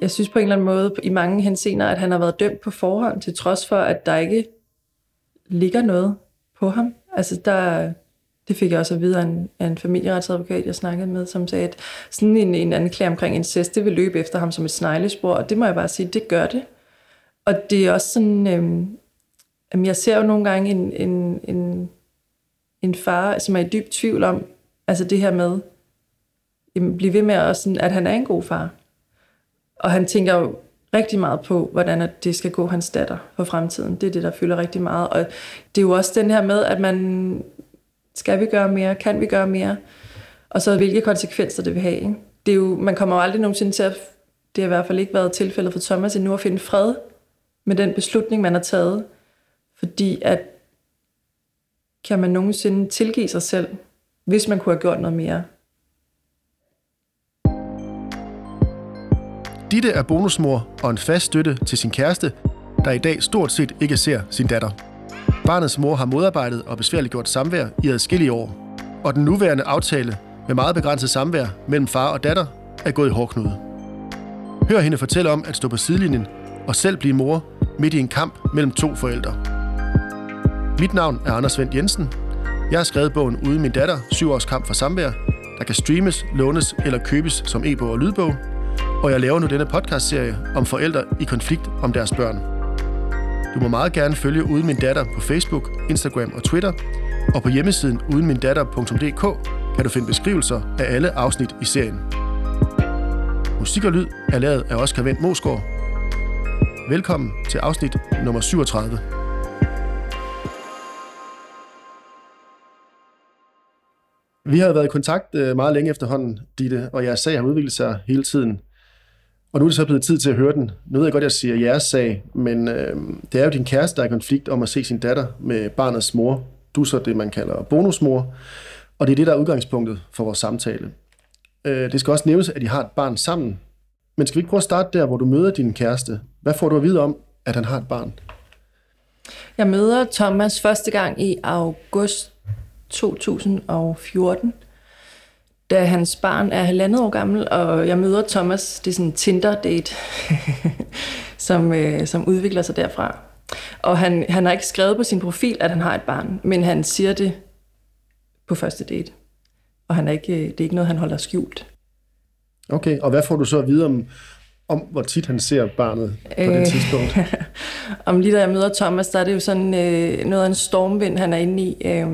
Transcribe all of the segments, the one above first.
Jeg synes på en eller anden måde, i mange henseender, at han har været dømt på forhånd, til trods for, at der ikke ligger noget på ham. Altså, der, det fik jeg også at vide af en, af en familieretsadvokat, jeg snakkede med, som sagde, at sådan en, en anklage omkring incest, det vil løbe efter ham som et sneglespor, og det må jeg bare sige, det gør det. Og det er også sådan, øhm, jamen jeg ser jo nogle gange en, en, en, en far, som er i dyb tvivl om, altså det her med, jamen, blive ved med at, sådan, at han er en god far. Og han tænker jo rigtig meget på, hvordan at det skal gå hans datter for fremtiden. Det er det, der fylder rigtig meget. Og det er jo også den her med, at man skal vi gøre mere? Kan vi gøre mere? Og så hvilke konsekvenser det vil have. Ikke? Det er jo, man kommer jo aldrig nogensinde til at, det har i hvert fald ikke været tilfældet for Thomas endnu, at finde fred med den beslutning, man har taget. Fordi at kan man nogensinde tilgive sig selv, hvis man kunne have gjort noget mere. Ditte er bonusmor og en fast støtte til sin kæreste, der i dag stort set ikke ser sin datter. Barnets mor har modarbejdet og besværliggjort samvær i adskillige år, og den nuværende aftale med meget begrænset samvær mellem far og datter er gået i hårdknude. Hør hende fortælle om at stå på sidelinjen og selv blive mor midt i en kamp mellem to forældre. Mit navn er Anders Vendt Jensen. Jeg har skrevet bogen Uden min datter, syv års kamp for samvær, der kan streames, lånes eller købes som e-bog og lydbog, og jeg laver nu denne podcastserie om forældre i konflikt om deres børn. Du må meget gerne følge Uden Min Datter på Facebook, Instagram og Twitter, og på hjemmesiden udenmindatter.dk kan du finde beskrivelser af alle afsnit i serien. Musik og lyd er lavet af Oscar Vendt Mosgaard. Velkommen til afsnit nummer 37. Vi har været i kontakt øh, meget længe efterhånden, Ditte, og jeres sag har udviklet sig hele tiden. Og nu er det så blevet tid til at høre den. Nu ved jeg godt, at jeg siger jeres sag, men øh, det er jo din kæreste, der er i konflikt om at se sin datter med barnets mor. Du er så det, man kalder bonusmor. Og det er det, der er udgangspunktet for vores samtale. Øh, det skal også nævnes, at I har et barn sammen. Men skal vi ikke prøve at starte der, hvor du møder din kæreste? Hvad får du at vide om, at han har et barn? Jeg møder Thomas første gang i august 2014 da hans barn er halvandet år gammel, og jeg møder Thomas, det er sådan en Tinder-date, som, øh, som udvikler sig derfra. Og han, han har ikke skrevet på sin profil, at han har et barn, men han siger det på første date. Og han er ikke, øh, det er ikke noget, han holder skjult. Okay, og hvad får du så at vide om, om hvor tit han ser barnet på øh, det tidspunkt? om lige da jeg møder Thomas, der er det jo sådan øh, noget af en stormvind, han er inde i. Øh,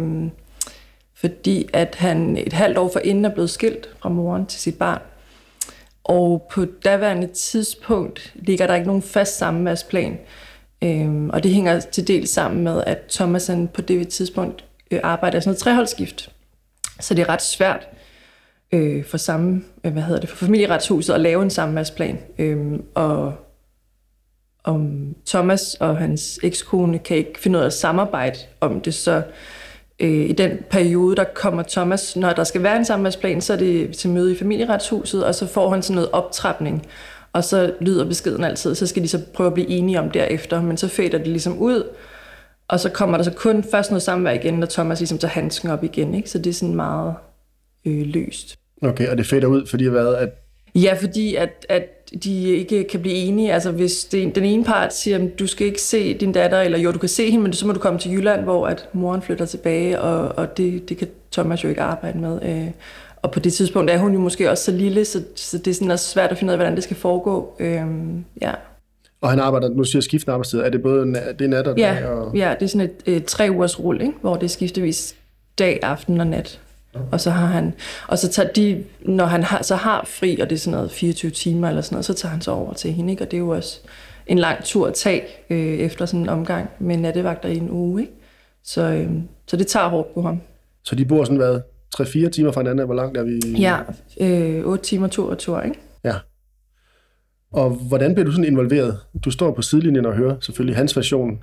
fordi at han et halvt år forinden er blevet skilt fra moren til sit barn. Og på daværende tidspunkt ligger der ikke nogen fast samværsplan. Øhm, og det hænger til del sammen med, at Thomas han på det tidspunkt øh, arbejder sådan noget treholdsskift. Så det er ret svært øh, for samme, øh, hvad hedder det, for familieretshuset at lave en samværsplan. Øhm, og om Thomas og hans ekskone kan ikke finde ud af at samarbejde om det, så øh, i den periode, der kommer Thomas, når der skal være en samværsplan, så er det til møde i familieretshuset, og så får han sådan noget optrapning. Og så lyder beskeden altid, så skal de så prøve at blive enige om derefter, men så fader det ligesom ud, og så kommer der så kun først noget samvær igen, når Thomas ligesom tager handsken op igen, ikke? så det er sådan meget øh, løst. Okay, og det fader ud, fordi hvad, at Ja, fordi at, at de ikke kan blive enige. Altså hvis det, den ene part siger, at du skal ikke se din datter, eller jo, du kan se hende, men så må du komme til Jylland, hvor at moren flytter tilbage, og, og det, det kan Thomas jo ikke arbejde med. Øh, og på det tidspunkt er hun jo måske også så lille, så, så det er sådan også svært at finde ud af, hvordan det skal foregå. Øh, ja. Og han arbejder, nu siger skiftende arbejdstid, er det både det er nat og ja, dag? Og... Ja, det er sådan et, et tre ugers rull, ikke? hvor det er skiftevis dag, aften og nat. Og så har han, og så tager de, når han har, så har fri, og det er sådan noget 24 timer eller sådan noget, så tager han så over til hende, ikke? og det er jo også en lang tur at tage øh, efter sådan en omgang med nattevagter i en uge. Ikke? Så, øh, så det tager hårdt på ham. Så de bor sådan hvad, 3-4 timer fra hinanden, hvor langt er vi? Ja, øh, 8 timer tur og tur, ikke? Ja. Og hvordan bliver du sådan involveret? Du står på sidelinjen og hører selvfølgelig hans version.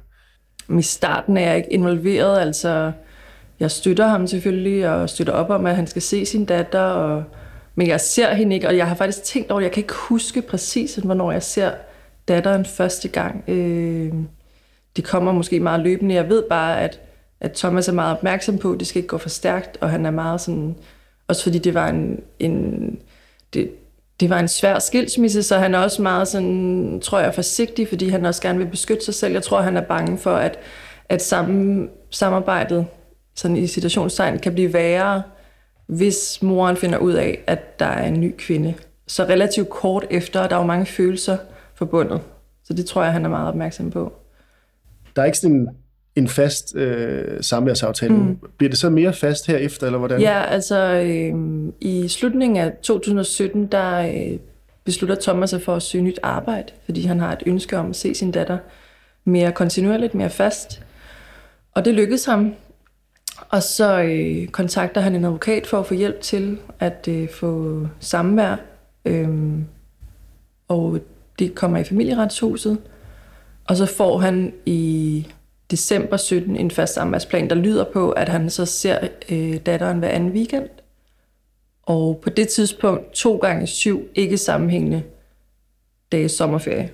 I starten er jeg ikke involveret, altså jeg støtter ham selvfølgelig, og støtter op om, at han skal se sin datter, og, men jeg ser hende ikke, og jeg har faktisk tænkt over, jeg kan ikke huske præcis, hvornår jeg ser datteren første gang. Øh, det kommer måske meget løbende. Jeg ved bare, at, at Thomas er meget opmærksom på, at det skal ikke gå for stærkt, og han er meget sådan, også fordi det var en, en det, det var en svær skilsmisse, så han er også meget sådan, tror jeg, forsigtig, fordi han også gerne vil beskytte sig selv. Jeg tror, han er bange for, at, at sammen, samarbejdet sådan i situationstegn kan blive værre, hvis moren finder ud af, at der er en ny kvinde. Så relativt kort efter, der er jo mange følelser forbundet. Så det tror jeg, han er meget opmærksom på. Der er ikke sådan en, en fast øh, samværsaftale. Mm. Bliver det så mere fast herefter, eller hvordan? Ja, altså øh, i slutningen af 2017, der øh, beslutter Thomas sig for at søge nyt arbejde, fordi han har et ønske om at se sin datter mere kontinuerligt, mere fast. Og det lykkedes ham. Og så øh, kontakter han en advokat for at få hjælp til at øh, få samvær. Øhm, og det kommer i familieretshuset. Og så får han i december 17 en fast samværsplan, der lyder på, at han så ser øh, datteren hver anden weekend. Og på det tidspunkt to gange syv ikke sammenhængende dage sommerferie.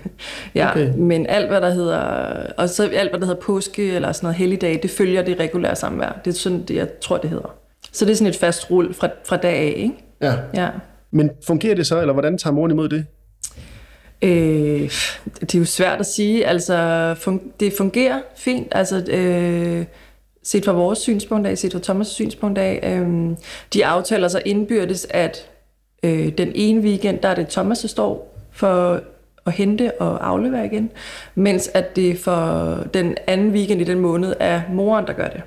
ja, okay. men alt hvad der hedder og så alt hvad der hedder påske eller sådan noget helligdag, det følger det regulære samvær. Det er sådan det jeg tror det hedder. Så det er sådan et fast rul fra, fra dag af, ikke? Ja. Ja. Men fungerer det så, eller hvordan tager moren imod det? Øh, det er jo svært at sige. Altså, fun- det fungerer fint. Altså, øh, set fra vores synspunkt af, set fra Thomas' synspunkt af, øh, de aftaler sig indbyrdes, at øh, den ene weekend, der er det Thomas, der står for at hente og aflevere igen, mens at det for den anden weekend i den måned er moren, der gør det.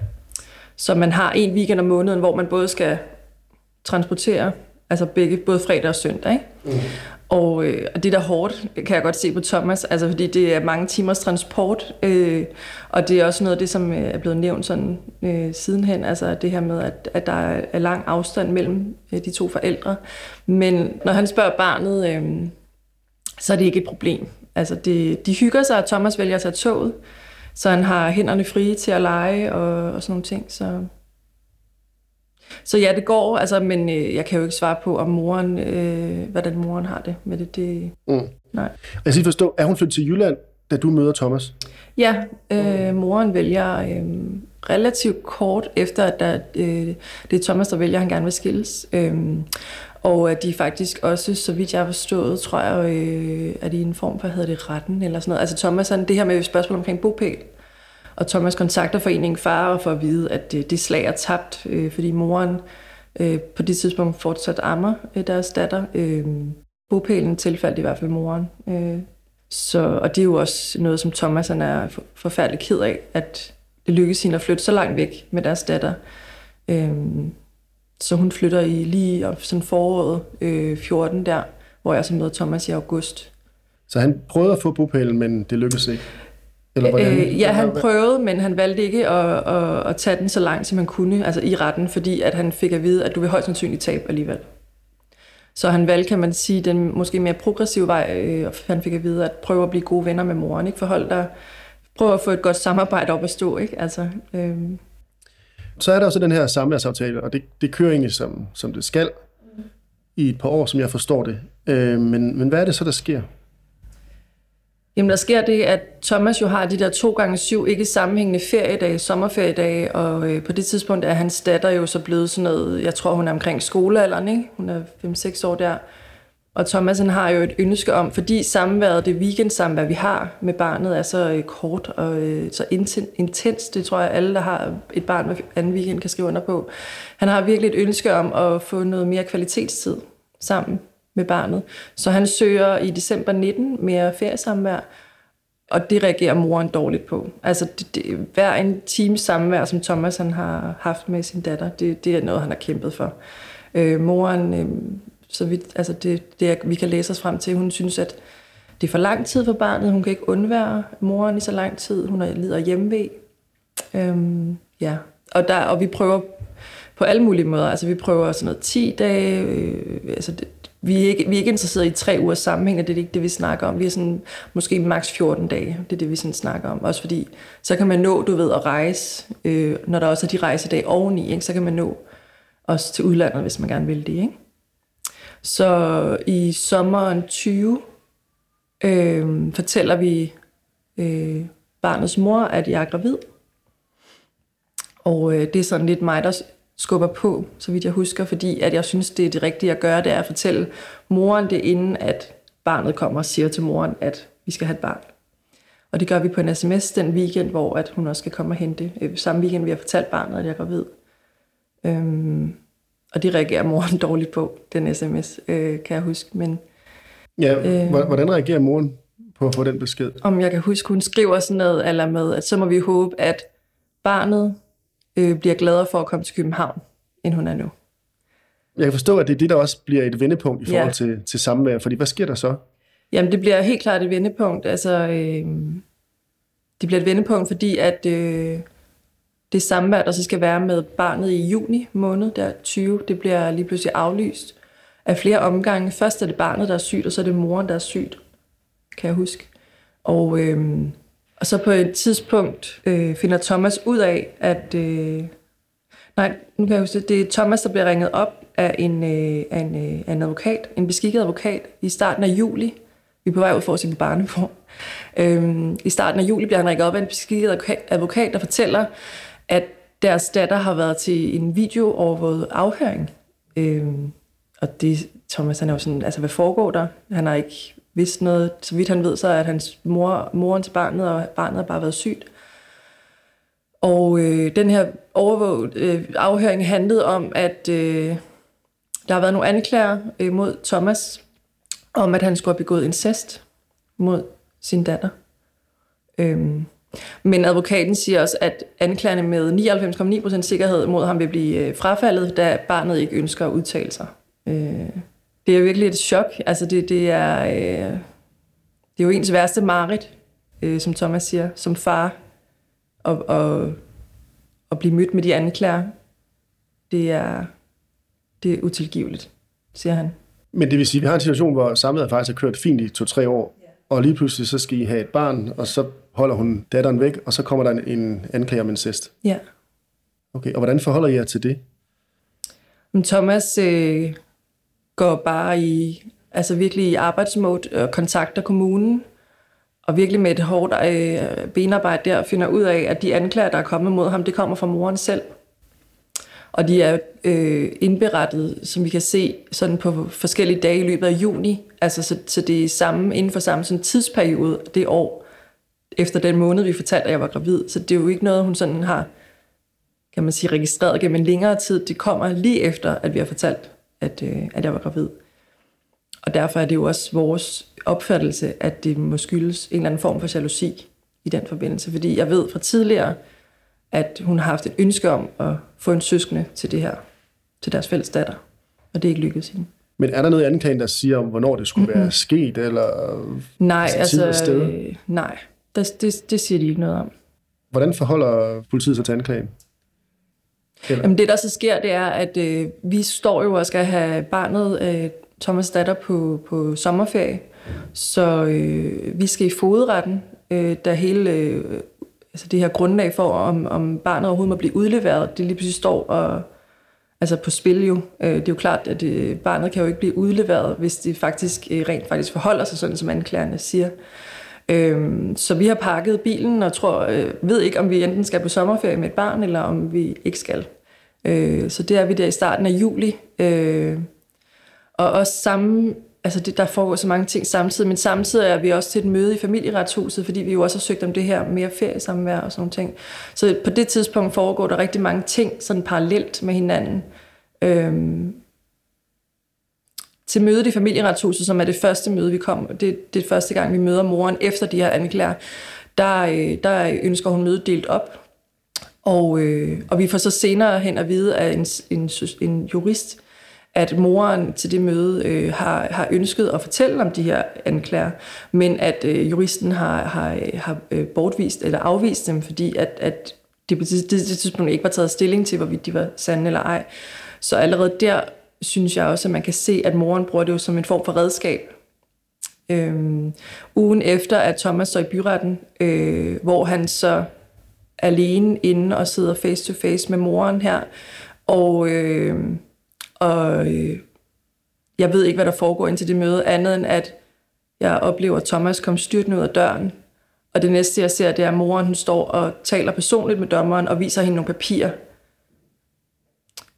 Så man har en weekend om måneden, hvor man både skal transportere, altså begge, både fredag og søndag, ikke? Mm. Og, øh, og det der hårdt, kan jeg godt se på Thomas, altså fordi det er mange timers transport, øh, og det er også noget af det, som øh, er blevet nævnt sådan øh, sidenhen, altså det her med, at, at der er lang afstand mellem øh, de to forældre. Men når han spørger barnet, øh, så er det ikke et problem. Altså det, de hygger sig, og Thomas vælger tage toget, så han har hænderne frie til at lege og, og sådan nogle ting, så... Så ja, det går, altså, men øh, jeg kan jo ikke svare på, om moren, øh, hvordan moren har det med det. det Mm. nej. Jeg skal forstå, er hun flyttet til Jylland, da du møder Thomas? Ja, øh, moren vælger øh, relativt kort efter, at der, øh, det er Thomas, der vælger, at han gerne vil skilles. Øh, og at de faktisk også, så vidt jeg har forstået, tror jeg, øh, at de i en form for, hedder det retten eller sådan noget. Altså Thomas, han, det her med spørgsmål omkring bopæl. Og Thomas kontakter foreningen far og får at vide, at det, det slag er tabt, øh, fordi moren øh, på det tidspunkt fortsat ammer øh, deres datter. Øh, bopælen tilfaldt i hvert fald moren. Øh, så, og det er jo også noget, som Thomas han er forfærdelig ked af, at det lykkedes hende at flytte så langt væk med deres datter. Øhm, så hun flytter i lige op sådan foråret øh, 14 der, hvor jeg så møder Thomas i august. Så han prøvede at få bopælen, men det lykkedes ikke? Eller hvordan? Øh, ja, han prøvede, men han valgte ikke at, at, at tage den så langt, som han kunne, altså i retten, fordi at han fik at vide, at du vil højst sandsynligt tabe alligevel. Så han valgte, kan man sige, den måske mere progressive vej, øh, han fik at vide, at prøve at blive gode venner med moren, ikke? Forhold der, prøve at få et godt samarbejde op at stå, ikke? Altså, øh, så er der også den her samværsaftale, og det, det kører egentlig som, som det skal i et par år, som jeg forstår det. Øh, men, men hvad er det så, der sker? Jamen, der sker det, at Thomas jo har de der to gange syv ikke sammenhængende feriedage, sommerferiedage, og øh, på det tidspunkt er hans datter jo så blevet sådan noget, jeg tror, hun er omkring skolealderen, ikke? Hun er 5-6 år der. Og Thomas han har jo et ønske om, fordi samværet, det weekendsamvær, vi har med barnet, er så øh, kort og øh, så intens, det tror jeg alle, der har et barn hver anden weekend, kan skrive under på. Han har virkelig et ønske om at få noget mere kvalitetstid sammen med barnet. Så han søger i december 19 mere feriesamvær, og det reagerer moren dårligt på. Altså det, det, hver en times samvær, som Thomas han har haft med sin datter, det, det er noget, han har kæmpet for. Øh, moren, øh, så vidt, altså det, det er, vi kan læse os frem til, hun synes, at det er for lang tid for barnet. Hun kan ikke undvære moren i så lang tid. Hun er lider hjemmevæg. Øhm, ja, og, der, og vi prøver på alle mulige måder. Altså vi prøver sådan noget 10 dage. Øh, altså det, vi, er ikke, vi er ikke interesseret i tre uger sammenhæng, og det er ikke det, vi snakker om. Vi er sådan, måske maks 14 dage, det er det, vi sådan snakker om. Også fordi, så kan man nå, du ved, at rejse, øh, når der også er de rejsedage oveni, ikke? så kan man nå også til udlandet, hvis man gerne vil det. Ikke? Så i sommeren 20 øh, fortæller vi øh, barnets mor, at jeg er gravid. Og øh, det er sådan lidt mig, der skubber på, så vidt jeg husker, fordi at jeg synes, det er det rigtige at gøre, det er at fortælle moren det, inden at barnet kommer og siger til moren, at vi skal have et barn. Og det gør vi på en sms den weekend, hvor at hun også skal komme og hente. Øh, samme weekend, vi har fortalt barnet, at jeg er gravid. Øhm, og det reagerer moren dårligt på, den sms, øh, kan jeg huske. Men, ja, øh, hvordan reagerer moren på at få den besked? Om jeg kan huske, hun skriver sådan noget eller med, at så må vi håbe, at barnet øh, bliver gladere for at komme til København, end hun er nu. Jeg kan forstå, at det er det, der også bliver et vendepunkt i forhold ja. til, til samvær, fordi hvad sker der så? Jamen, det bliver helt klart et vendepunkt. Altså, øh, det bliver et vendepunkt, fordi at øh, det samvær, der så skal være med barnet i juni måned, der 20, det bliver lige pludselig aflyst af flere omgange. Først er det barnet, der er sygt, og så er det moren, der er sygt, kan jeg huske. Og, øh, og så på et tidspunkt øh, finder Thomas ud af, at... Øh, nej, nu kan jeg huske det. Det er Thomas, der bliver ringet op af en, øh, af en, øh, af en advokat, en beskikket advokat, i starten af juli. Vi er på vej ud for at se på barneform. Øhm, I starten af juli bliver han ringet op af en beskikket advokat, der fortæller, at deres datter har været til en video overvåget afhøring. Øhm, og det, Thomas, han er jo sådan, altså hvad foregår der? Han har ikke vidst noget. Så vidt han ved, så er at hans mor, moren til barnet, og barnet har bare været sygt. Og øh, den her overvåget øh, afhøring handlede om, at øh, der har været nogle anklager øh, mod Thomas, om at han skulle have begået incest mod sin datter. Øhm, men advokaten siger også, at anklagerne med 99,9% sikkerhed mod ham vil blive øh, frafaldet, da barnet ikke ønsker at udtale sig. Øh, det er virkelig et chok. Altså det, det, er, øh, det er jo ens værste mareridt, som Thomas siger, som far, at, at, at blive mødt med de anklager. Det er, det er utilgiveligt, siger han. Men det vil sige, at vi har en situation, hvor samlet faktisk har kørt fint i to-tre år, og lige pludselig så skal I have et barn, og så holder hun datteren væk, og så kommer der en, en anklage om incest. Ja. Okay, og hvordan forholder I jer til det? Men Thomas øh, går bare i, altså virkelig i arbejdsmode og kontakter kommunen, og virkelig med et hårdt øh, benarbejde der finder ud af, at de anklager, der er kommet mod ham, det kommer fra moren selv. Og de er øh, indberettet, som vi kan se, sådan på forskellige dage i løbet af juni. Altså, så, så det er samme, inden for samme sådan tidsperiode det år, efter den måned, vi fortalte, at jeg var gravid. Så det er jo ikke noget, hun sådan har, kan man sige, registreret gennem en længere tid. Det kommer lige efter, at vi har fortalt, at, øh, at jeg var gravid. Og derfor er det jo også vores opfattelse, at det må skyldes en eller anden form for jalousi i den forbindelse. Fordi jeg ved fra tidligere, at hun har haft et ønske om at få en søskende til det her, til deres fælles datter. Og det er ikke lykkedes hende. Men er der noget i anklagen, der siger om, hvornår det skulle mm-hmm. være sket, eller nej, altså, sted? Øh, nej, det, det, det siger de ikke noget om. Hvordan forholder politiet sig til anklagen? Eller? Jamen det, der så sker, det er, at øh, vi står jo og skal have barnet, øh, Thomas datter, på, på sommerferie. Så øh, vi skal i fodretten, øh, da hele øh, altså det her grundlag for, om, om barnet overhovedet må blive udleveret, det lige præcis står og, altså på spil jo. Øh, det er jo klart, at øh, barnet kan jo ikke blive udleveret, hvis det faktisk øh, rent faktisk forholder sig sådan, som anklagerne siger. Øhm, så vi har pakket bilen og tror, øh, ved ikke, om vi enten skal på sommerferie med et barn, eller om vi ikke skal. Øh, så det er vi der i starten af juli. Øh, og også samme altså det, der foregår så mange ting samtidig, men samtidig er vi også til et møde i familieretshuset, fordi vi jo også har søgt om det her mere feriesamvær og sådan nogle ting. Så på det tidspunkt foregår der rigtig mange ting sådan parallelt med hinanden. Øhm, til mødet i familieretshuset, som er det første møde, vi kom, det, det er første gang, vi møder moren efter de her anklager, der, øh, der ønsker hun mødet delt op. Og, øh, og vi får så senere hen at vide af en, en, en jurist, at moren til det møde øh, har, har ønsket at fortælle om de her anklager, men at øh, juristen har, har, har øh, bortvist eller afvist dem, fordi at, at det på det, det tidspunkt ikke var taget stilling til, hvorvidt de var sande eller ej. Så allerede der synes jeg også, at man kan se, at moren bruger det jo som en form for redskab. Øhm, ugen efter, at Thomas står i byretten, øh, hvor han så alene inde og sidder face to face med moren her, og... Øh, og øh, jeg ved ikke, hvad der foregår indtil det møde, andet end at jeg oplever Thomas komme styrtende ud af døren. Og det næste, jeg ser, det er, at moren hun står og taler personligt med dommeren og viser hende nogle papirer.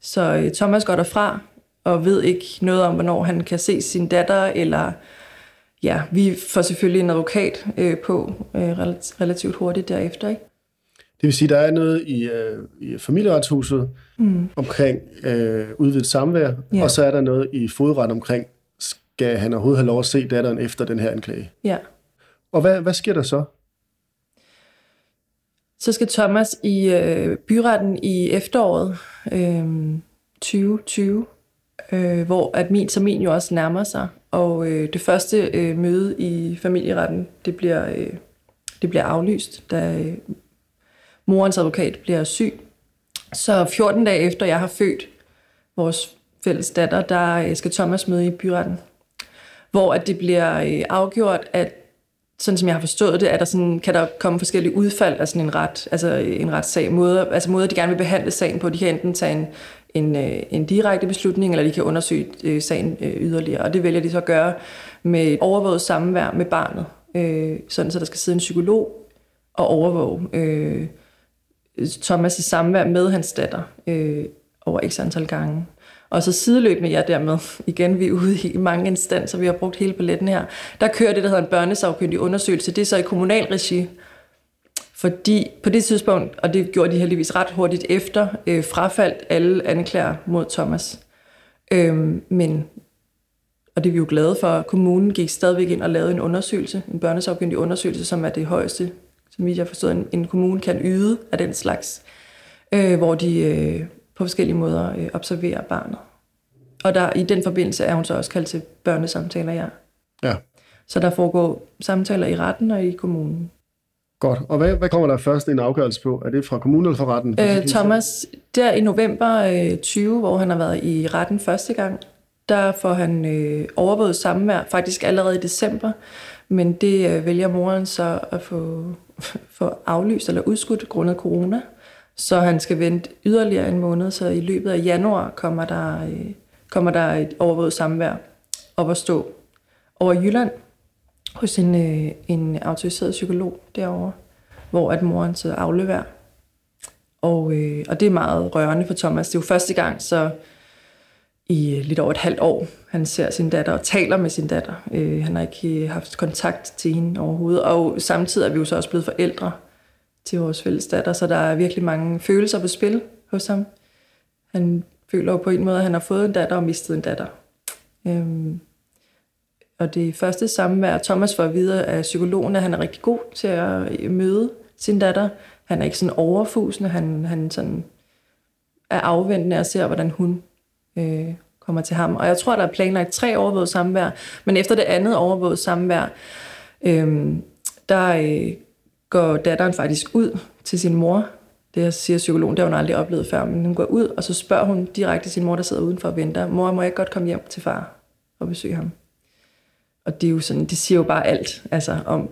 Så øh, Thomas går derfra og ved ikke noget om, hvornår han kan se sin datter, eller ja, vi får selvfølgelig en advokat øh, på øh, relativt hurtigt derefter. Ikke? Det vil sige, der er noget i, øh, i familieretshuset mm. omkring øh, udvidet samvær, ja. og så er der noget i fodret omkring, skal han overhovedet have lov at se datteren efter den her anklage? Ja. Og hvad, hvad sker der så? Så skal Thomas i øh, byretten i efteråret øh, 2020, øh, hvor at min termin jo også nærmer sig. Og øh, det første øh, møde i familieretten, det bliver, øh, det bliver aflyst, da øh, morens advokat bliver syg. Så 14 dage efter jeg har født vores fælles datter, der øh, skal Thomas møde i byretten. Hvor at det bliver øh, afgjort, at sådan som jeg har forstået det, er der sådan, kan der komme forskellige udfald af sådan en ret, altså øh, en retssag, måder, altså måder, de gerne vil behandle sagen på. De kan enten tage en, en, øh, en direkte beslutning, eller de kan undersøge øh, sagen øh, yderligere. Og det vælger de så at gøre med et overvåget samvær med barnet. Øh, sådan så der skal sidde en psykolog og overvåge øh, Thomas' samvær med hans datter øh, over x antal gange. Og så sideløbende, ja dermed, igen vi er ude i mange instanser, vi har brugt hele paletten her, der kører det, der hedder en børnesagkyndig undersøgelse, det er så i kommunal regi, fordi på det tidspunkt, og det gjorde de heldigvis ret hurtigt efter, øh, frafaldt alle anklager mod Thomas. Øhm, men, og det er vi jo glade for, kommunen gik stadigvæk ind og lavede en undersøgelse, en børnesagkyndig undersøgelse, som er det højeste, som vi har forstået, en, en kommune kan yde af den slags, øh, hvor de øh, på forskellige måder øh, observerer barnet. Og der, i den forbindelse er hun så også kaldt til børnesamtaler, ja. Ja. Så der foregår samtaler i retten og i kommunen. Godt. Og hvad, hvad kommer der først en afgørelse på? Er det fra kommunen eller fra retten? Øh, Thomas, der i november øh, 20, hvor han har været i retten første gang, der får han øh, overvåget samvær, faktisk allerede i december, men det øh, vælger moren så at få, få aflyst eller udskudt grundet corona. Så han skal vente yderligere en måned, så i løbet af januar kommer der, øh, kommer der et overvåget samvær op at stå over Jylland hos en, øh, en autoriseret psykolog derovre, hvor at moren så afleverer. Og, øh, og det er meget rørende for Thomas. Det er jo første gang, så i øh, lidt over et halvt år, han ser sin datter og taler med sin datter. Øh, han har ikke øh, haft kontakt til hende overhovedet. Og samtidig er vi jo så også blevet forældre til vores fælles datter, så der er virkelig mange følelser på spil hos ham. Han føler jo på en måde, at han har fået en datter og mistet en datter. Øhm, og det første samvær, Thomas får at vide af psykologen, at han er rigtig god til at øh, møde sin datter. Han er ikke sådan overfusende, han, han sådan er afventende og ser, hvordan hun øh, kommer til ham. Og jeg tror, der er planlagt tre overvåget samvær, men efter det andet overvåget samvær, øh, der øh, går datteren faktisk ud til sin mor. Det siger psykologen, det har hun aldrig oplevet før, men hun går ud, og så spørger hun direkte sin mor, der sidder udenfor og venter, mor, må jeg godt komme hjem til far og besøge ham? Og det er jo sådan, det siger jo bare alt, altså om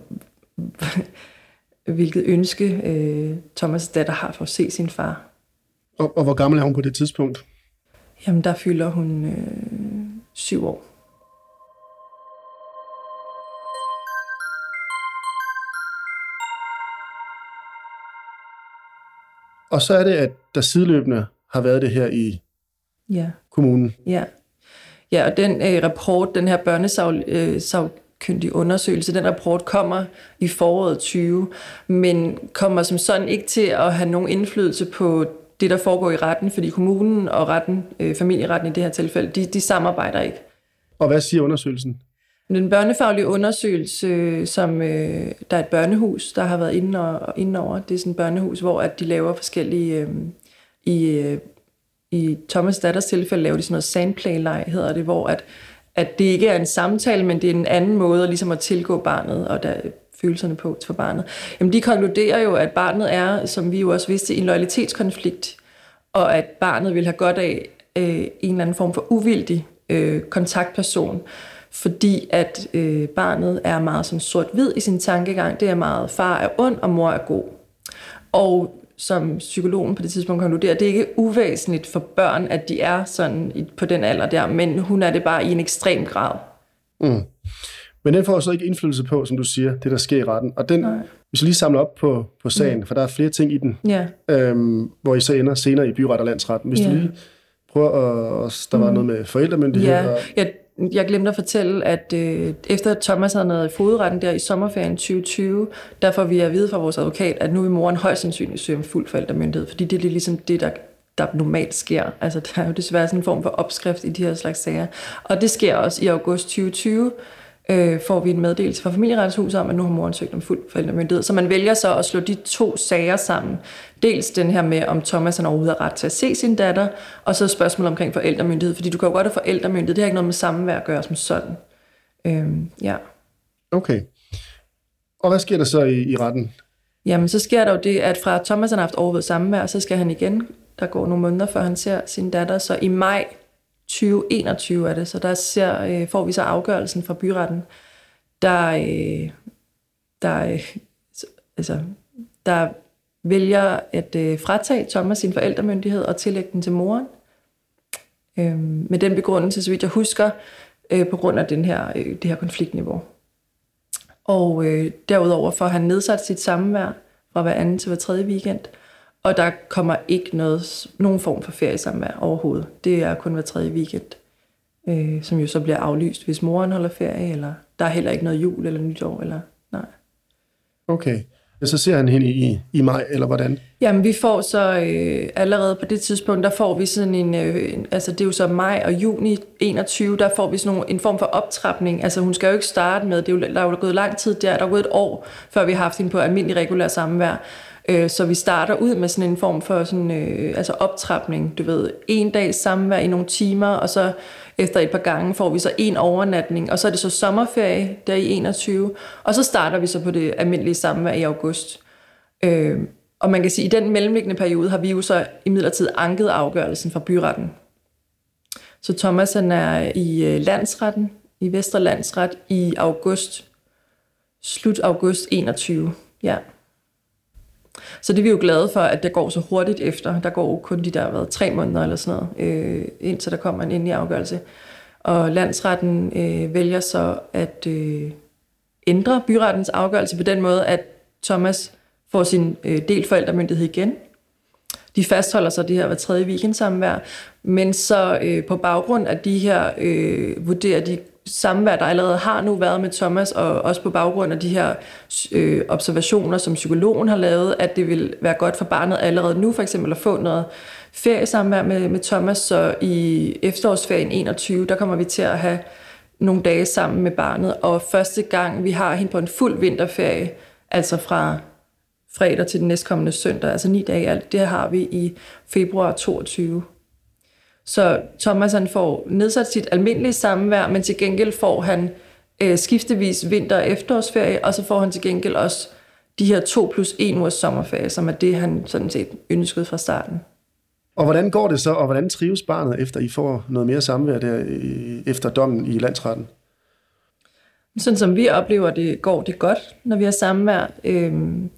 hvilket ønske øh, Thomas' datter har for at se sin far. Og, og hvor gammel er hun på det tidspunkt? Jamen, der fylder hun øh, syv år. Og så er det, at der sideløbende har været det her i ja. kommunen. Ja. Ja, og den øh, rapport, den her børnesagkyndige øh, undersøgelse, den rapport kommer i foråret 20, men kommer som sådan ikke til at have nogen indflydelse på det, der foregår i retten, fordi kommunen og retten, øh, familieretten i det her tilfælde, de, de samarbejder ikke. Og hvad siger undersøgelsen? Den børnefaglige undersøgelse, som øh, der er et børnehus, der har været inde, og, inde over, det er sådan et børnehus, hvor at de laver forskellige, øh, i, øh, i Thomas datters tilfælde laver de sådan noget sandplay hedder det, hvor at, at det ikke er en samtale, men det er en anden måde at, ligesom at tilgå barnet, og der følelserne på for barnet. Jamen de konkluderer jo, at barnet er, som vi jo også vidste, i en loyalitetskonflikt, og at barnet vil have godt af øh, en eller anden form for uvildig øh, kontaktperson, fordi at øh, barnet er meget sådan sort-hvid i sin tankegang. Det er meget, far er ond, og mor er god. Og som psykologen på det tidspunkt konkluderer, det er ikke uvæsentligt for børn, at de er sådan på den alder der, men hun er det bare i en ekstrem grad. Mm. Men den får så ikke indflydelse på, som du siger, det der sker i retten. Og den, Nej. hvis vi lige samler op på, på sagen, mm. for der er flere ting i den, ja. øhm, hvor I så ender senere i byret og landsretten. Hvis ja. du lige prøve at... Der var noget med forældremyndighed. Ja, og- jeg, jeg glemte at fortælle, at øh, efter at Thomas havde været i fodretten der i sommerferien 2020, der får vi at vide fra vores advokat, at nu vil moren højst sandsynligt søge om fuld forældremyndighed, fordi det er ligesom det, der, der normalt sker. Altså, der er jo desværre sådan en form for opskrift i de her slags sager. Og det sker også i august 2020, øh, får vi en meddelelse fra familieretshuset om, at nu har moren søgt om fuld forældremyndighed. Så man vælger så at slå de to sager sammen. Dels den her med, om Thomas han overhovedet har ret til at se sin datter, og så spørgsmålet omkring forældremyndighed, fordi du kan jo godt have forældremyndighed, det har ikke noget med samvær at gøre som sådan. Øhm, ja. Okay. Og hvad sker der så i, i retten? Jamen, så sker der jo det, at fra Thomas han har haft overvejet samvær, så skal han igen, der går nogle måneder, før han ser sin datter, så i maj 2021 er det, så der ser, øh, får vi så afgørelsen fra byretten, der, øh, der, øh, altså, der vælger at øh, fratage Thomas sin forældremyndighed og tillægge den til moren. Øh, med den begrundelse, så vidt jeg husker, øh, på grund af den her, øh, det her konfliktniveau. Og øh, derudover får han nedsat sit samvær fra hver anden til hver tredje weekend. Og der kommer ikke noget, nogen form for feriesamvær overhovedet. Det er kun hver tredje weekend, øh, som jo så bliver aflyst, hvis moren holder ferie, eller der er heller ikke noget jul eller nytår, eller nej. Okay. Så ser han hende i, i maj, eller hvordan? Jamen, vi får så øh, allerede på det tidspunkt, der får vi sådan en, øh, en, altså det er jo så maj og juni 21, der får vi sådan nogle, en form for optrapning. Altså hun skal jo ikke starte med, det er jo, der er jo gået lang tid der, der er gået et år, før vi har haft hende på almindelig regulær samvær. Øh, så vi starter ud med sådan en form for sådan, øh, altså optrapning, du ved, en dags samvær i nogle timer, og så efter et par gange får vi så en overnatning, og så er det så sommerferie der i 21, og så starter vi så på det almindelige samvær i august. Øh, og man kan sige, at i den mellemliggende periode har vi jo så imidlertid anket afgørelsen fra byretten. Så Thomas han er i øh, landsretten, i Vesterlandsret i august, slut august 21. Ja. Så det er vi jo glade for, at det går så hurtigt efter. Der går jo kun de der været, tre måneder eller sådan noget, øh, indtil der kommer en endelig afgørelse. Og landsretten øh, vælger så at øh, ændre byrettens afgørelse på den måde, at Thomas får sin øh, delt forældremyndighed igen. De fastholder så det her hver tredje weekendsamvær, men så øh, på baggrund af de her øh, vurderer de samvær, der allerede har nu været med Thomas, og også på baggrund af de her øh, observationer, som psykologen har lavet, at det vil være godt for barnet allerede nu for eksempel at få noget feriesamvær med, med Thomas, så i efterårsferien 21, der kommer vi til at have nogle dage sammen med barnet, og første gang vi har hende på en fuld vinterferie, altså fra fredag til den næstkommende søndag, altså ni dage alt, det har vi i februar 22. Så Thomas han får nedsat sit almindelige samvær, men til gengæld får han øh, skiftevis vinter- og efterårsferie, og så får han til gengæld også de her to plus en ugers sommerferie, som er det, han sådan set ønskede fra starten. Og hvordan går det så, og hvordan trives barnet, efter I får noget mere samvær der i- efter dommen i landsretten? Sådan som vi oplever det, går det godt, når vi har samvær. Øhm,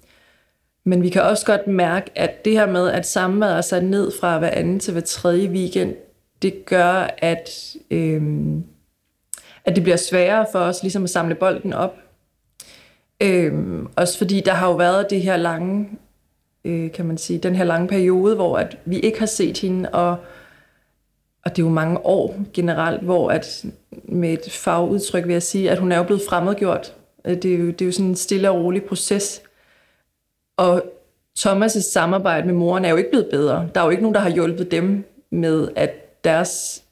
men vi kan også godt mærke, at det her med, at samværet er sat ned fra hver anden til hver tredje weekend, det gør, at, øh, at det bliver sværere for os ligesom at samle bolden op. Øh, også fordi der har jo været det her lange, øh, kan man sige, den her lange periode, hvor at vi ikke har set hende, og og det er jo mange år generelt, hvor at med et fagudtryk vil jeg sige, at hun er jo blevet fremmedgjort. Øh, det er jo, det er jo sådan en stille og rolig proces. Og Thomas' samarbejde med moren er jo ikke blevet bedre. Der er jo ikke nogen, der har hjulpet dem med, at deres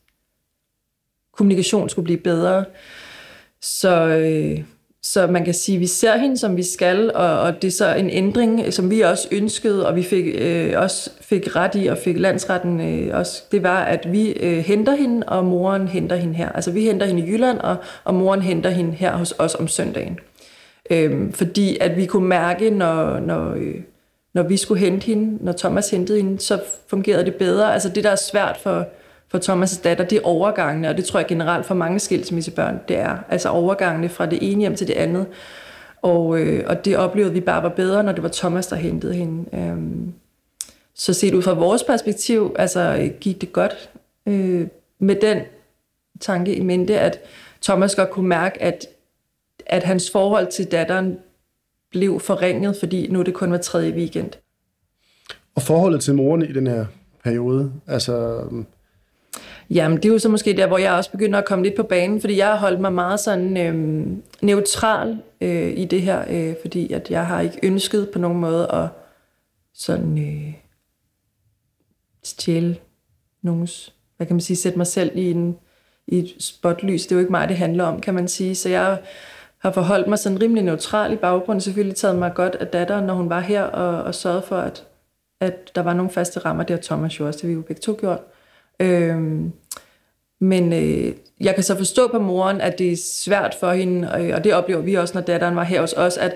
kommunikation skulle blive bedre. Så, øh, så man kan sige, at vi ser hende, som vi skal, og, og det er så en ændring, som vi også ønskede, og vi fik øh, også fik ret i, og fik landsretten øh, også, det var, at vi øh, henter hende, og moren henter hende her. Altså vi henter hende i Jylland, og, og moren henter hende her hos os om søndagen. Øhm, fordi at vi kunne mærke, når, når, øh, når vi skulle hente hende, når Thomas hentede hende, så fungerede det bedre. Altså det, der er svært for, for Thomas' datter, det er overgangene, og det tror jeg generelt for mange skilsmissebørn, det er. Altså overgangene fra det ene hjem til det andet. Og, øh, og det oplevede vi bare var bedre, når det var Thomas, der hentede hende. Øhm, så set ud fra vores perspektiv, altså gik det godt øh, med den tanke i mente, at Thomas godt kunne mærke, at, at hans forhold til datteren blev forringet, fordi nu det kun hver tredje weekend. Og forholdet til moren i den her periode, altså, Jamen, det er jo så måske der, hvor jeg også begynder at komme lidt på banen, fordi jeg har holdt mig meget sådan øh, neutral øh, i det her, øh, fordi at jeg har ikke ønsket på nogen måde at sådan øh, stjæle nogens, hvad kan man sige, sætte mig selv i, en, i et spotlys. Det er jo ikke mig, det handler om, kan man sige. Så jeg har forholdt mig sådan rimelig neutral i baggrunden. Selvfølgelig taget mig godt af datteren, når hun var her, og, og sørget for, at, at der var nogle faste rammer. Det har Thomas jo også, det vi jo begge to gjort. Øhm, men øh, jeg kan så forstå på moren, at det er svært for hende, og, og det oplever vi også, når datteren var her hos os, at,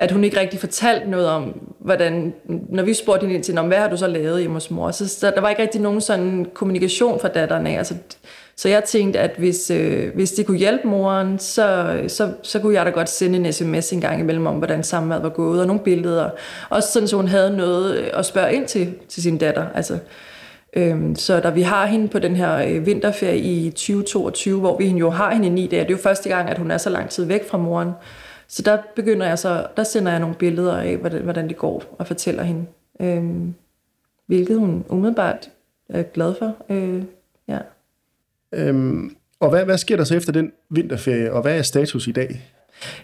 at hun ikke rigtig fortalte noget om, hvordan, når vi spurgte hende ind til, hvad har du så lavet hjemme hos mor? Så, så der var ikke rigtig nogen sådan kommunikation fra datteren af. Altså, så jeg tænkte, at hvis, øh, hvis det kunne hjælpe moren, så, så, så kunne jeg da godt sende en sms en gang imellem om, hvordan samværet var gået, og nogle billeder. Også sådan, så hun havde noget øh, at spørge ind til, til sin datter. Altså, Øhm, så da vi har hende på den her øh, vinterferie i 2022, hvor vi jo har hende i ni dage, det er jo første gang, at hun er så lang tid væk fra moren. Så der begynder jeg så, der sender jeg nogle billeder af, hvordan, hvordan det går, og fortæller hende. Øhm, hvilket hun umiddelbart er glad for. Øh. Øhm, og hvad, hvad sker der så efter den vinterferie, og hvad er status i dag?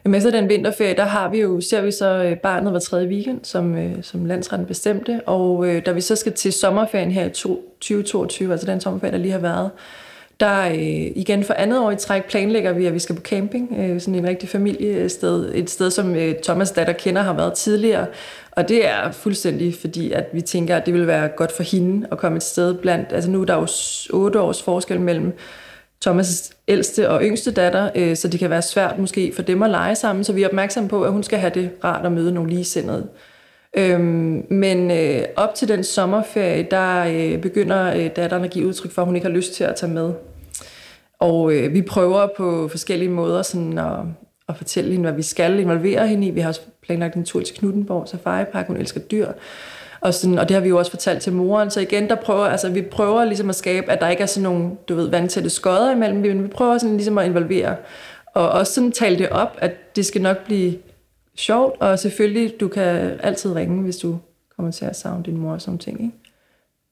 Jamen efter den vinterferie, der har vi jo, ser vi så øh, barnet hver tredje weekend, som, øh, som landsretten bestemte, og øh, da vi så skal til sommerferien her i 2022, altså den sommerferie, der lige har været, der øh, igen for andet år i træk planlægger vi, at vi skal på camping, øh, sådan en rigtig familiested, et sted, som øh, Thomas datter kender har været tidligere, og det er fuldstændig fordi, at vi tænker, at det vil være godt for hende at komme et sted blandt, altså nu er der jo otte års forskel mellem Thomas' ældste og yngste datter, øh, så det kan være svært måske for dem at lege sammen, så vi er opmærksomme på, at hun skal have det rart at møde nogle ligesindede. Øhm, men øh, op til den sommerferie, der øh, begynder øh, datteren at give udtryk for, at hun ikke har lyst til at tage med. Og øh, vi prøver på forskellige måder sådan at, at fortælle hende, hvad vi skal involvere hende i. Vi har også planlagt en tur til Knuttenborg Safari Park, hun elsker dyr. Og, sådan, og det har vi jo også fortalt til moren. Så igen, der prøver, altså, vi prøver ligesom at skabe, at der ikke er sådan nogle, du ved, vandtætte skodder imellem, men vi prøver sådan ligesom at involvere. Og også sådan tale det op, at det skal nok blive sjovt, og selvfølgelig, du kan altid ringe, hvis du kommer til at savne din mor og sådan ting, ikke?